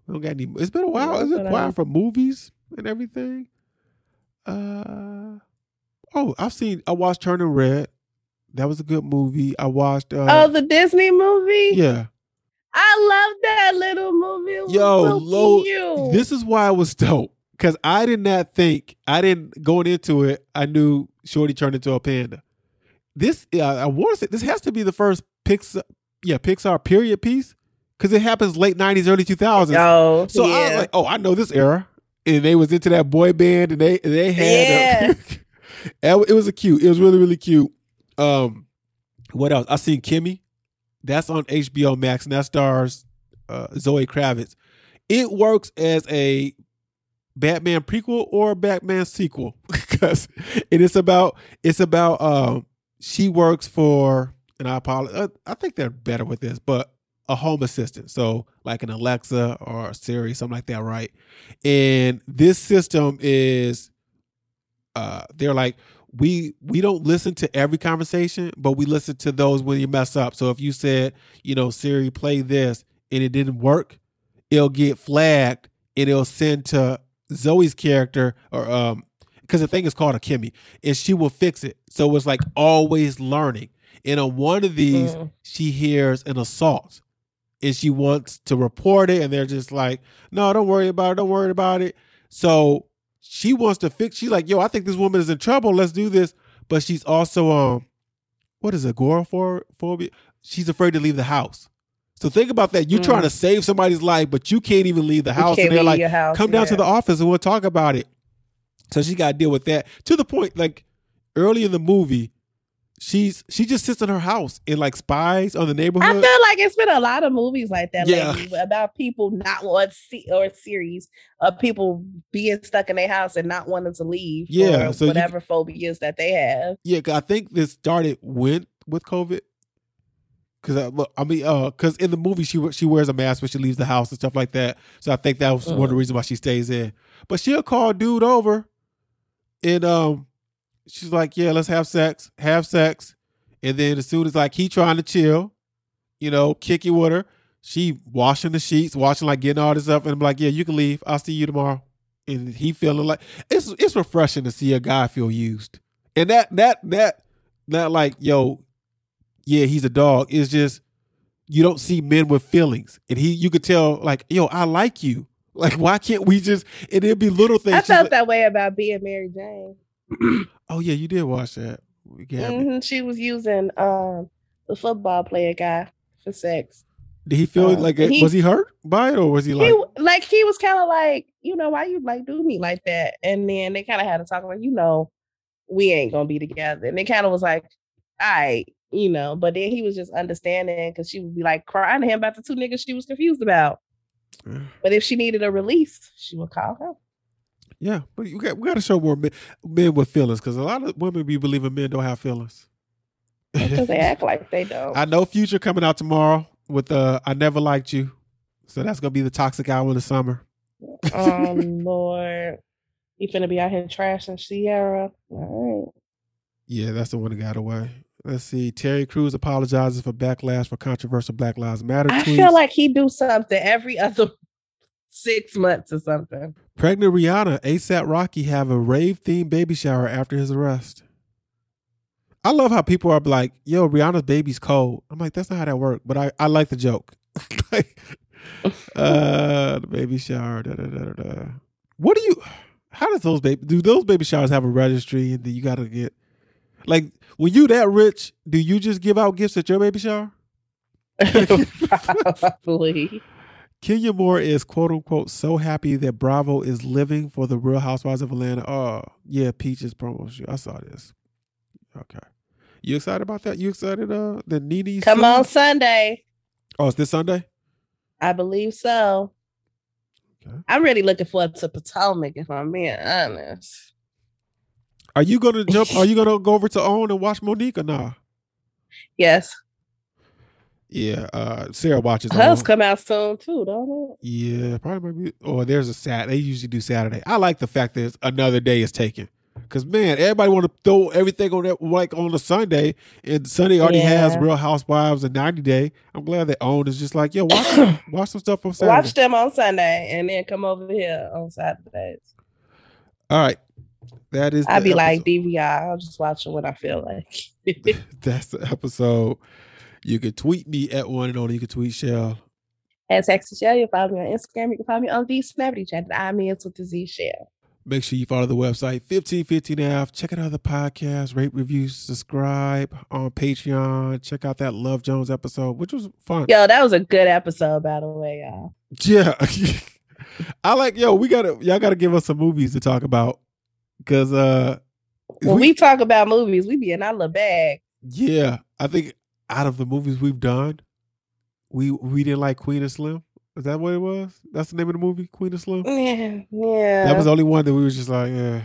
We don't got any. It's been a while. Is it Nothing quiet else. for movies and everything? Uh oh, I've seen. I watched Turning Red. That was a good movie. I watched. Uh, oh, the Disney movie. yeah. I love that little movie. Yo, so Lo, cute. this is why it was dope. Because I did not think, I didn't, going into it, I knew Shorty turned into a panda. This, uh, I want to say, this has to be the first Pixar, yeah, Pixar period piece. Because it happens late 90s, early 2000s. Oh, so I was like, oh, I know this era. And they was into that boy band and they, they had, a- it was a cute, it was really, really cute. Um, What else? I seen Kimi. That's on HBO Max, and that stars uh, Zoe Kravitz. It works as a Batman prequel or Batman sequel because it is about it's about um she works for and I apologize I think they're better with this but a home assistant so like an Alexa or Siri something like that right and this system is uh they're like we we don't listen to every conversation but we listen to those when you mess up so if you said you know Siri play this and it didn't work it'll get flagged and it'll send to Zoe's character or um because the thing is called a Kimi and she will fix it. So it's like always learning. And on one of these, Mm. she hears an assault and she wants to report it, and they're just like, No, don't worry about it, don't worry about it. So she wants to fix she's like, Yo, I think this woman is in trouble. Let's do this. But she's also um what is it, agoraphobia? She's afraid to leave the house. So think about that. You're Mm. trying to save somebody's life, but you can't even leave the house. And they're like, house, come down to the office and we'll talk about it. So she got to deal with that to the point, like early in the movie, she's she just sits in her house and like spies on the neighborhood. I feel like it's been a lot of movies like that Yeah. lately about people not want see or series of people being stuck in their house and not wanting to leave. Yeah, for so you- whatever phobias that they have. Yeah, I think this started when with COVID. Cause I, look, I mean, uh, cause in the movie she she wears a mask when she leaves the house and stuff like that. So I think that was one of the Mm. reasons why she stays in. But she'll call dude over, and um, she's like, "Yeah, let's have sex, have sex," and then as soon as like he trying to chill, you know, kick it with her, she washing the sheets, washing like getting all this up, and I'm like, "Yeah, you can leave. I'll see you tomorrow." And he feeling like it's it's refreshing to see a guy feel used, and that that that not like yo, yeah, he's a dog. It's just you don't see men with feelings, and he you could tell like yo, I like you. Like why can't we just? And it'd be little things. I felt like, that way about being Mary Jane. oh yeah, you did watch that. Yeah, Mhm, She was using um the football player guy for sex. Did he feel Uh, like it, he- was he hurt by it or was he like? he like he was kind of like, you know, why you like do me like that? And then they kind of had to talk like, you know, we ain't gonna be together. And they kind of was like, all right, you know. But then he was just understanding because she would be like crying to him about the two niggas she was confused about. But if she needed a release, she would call him. Yeah, but you got we got to show more men, men with feelings because a lot of women be believing men don't have feelings. Because they act like they don't. I know Future coming out tomorrow with uh I never liked you, so that's gonna be the toxic hour of the summer. oh Lord. You finna be out here trashing Ciara. All right. Yeah, that's the one that got away. Let's see. Terry Crews apologizes for backlash for controversial Black Lives Matter I tweets. feel like he do something every other six months or something. Pregnant Rihanna, ASAP Rocky have a rave themed baby shower after his arrest. I love how people are like, yo, Rihanna's baby's cold. I'm like, that's not how that works, but I, I like the joke. like, uh, the baby shower, da, da, da, da, da. What do you, how does those baby, do those baby showers have a registry and then you got to get, like, when you that rich, do you just give out gifts at your baby shower? Probably. Kenya Moore is quote unquote so happy that Bravo is living for the Real Housewives of Atlanta. Oh, yeah, Peaches promo shoot. I saw this. Okay. You excited about that? You excited uh the Nene Come sued? on Sunday. Oh, it's this Sunday? I believe so. Okay. I'm really looking forward to Potomac, if I'm being honest. Are you gonna jump are you gonna go over to own and watch Monique or nah? Yes. Yeah, uh Sarah watches Own. come out soon too, don't it? Yeah, probably Maybe, or there's a Sat they usually do Saturday. I like the fact that another day is taken. Cause man, everybody want to throw everything on that like on a Sunday, and Sunday already has Real Housewives and 90 Day. I'm glad that own is just like, yo, watch some, watch some stuff on Saturday. Watch them on Sunday and then come over here on Saturdays. All right, that is. I'd be like DVI. I'll just watch it when I feel like. that's the episode. You can tweet me at one and only. You can tweet Shell. At Sexy Shell, you can follow me on Instagram. You can follow me on the Snappity Chat. I'm in with the Z Shell. Make sure you follow the website 1515F. Check out other podcasts, rate, review, subscribe on Patreon. Check out that Love Jones episode, which was fun. Yo, that was a good episode, by the way, y'all. Yeah. I like, yo, we gotta, y'all gotta give us some movies to talk about. Cause, uh, When we, talk about movies, we be in our little bag. yeah, I think out of the movies we've done, we we didn't like Queen of Slim. Is that what it was? That's the name of the movie, Queen of Slim. Yeah, yeah. That was the only one that we was just like, yeah.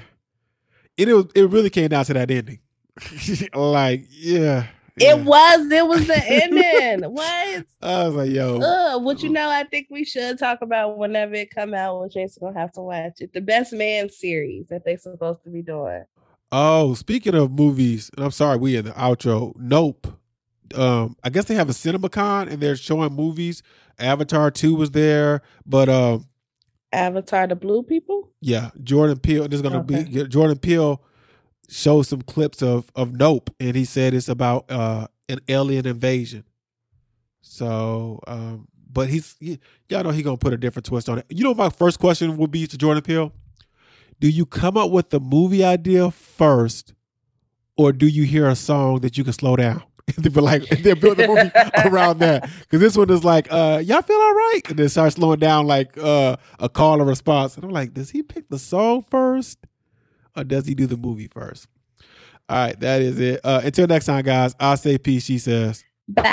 It was, it really came down to that ending. like, yeah. yeah. It was. It was the ending. what? I was like, yo, what you know? I think we should talk about whenever it come out. When Jason gonna have to watch it. The Best Man series that they supposed to be doing. Oh, speaking of movies, and I'm sorry, we in the outro. Nope. Um, I guess they have a CinemaCon and they're showing movies. Avatar two was there, but um, Avatar: The Blue People. yeah, Jordan Peele. There's gonna Okay. be Jordan Peele showed some clips of of Nope, and he said it's about uh an alien invasion. So, um, but he's y- y'all know he gonna put a different twist on it. You know, my first question would be to Jordan Peele: Do you come up with the movie idea first, or do you hear a song that you can slow down? And then be like, and then build the movie around that. Because this one is like, uh, y'all feel all right, and then start slowing down like uh, a call or response. And I'm like, does he pick the song first, or does he do the movie first? All right, that is it. Uh, until next time, guys. I'll say peace. She says. Bye.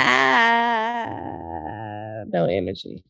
No energy.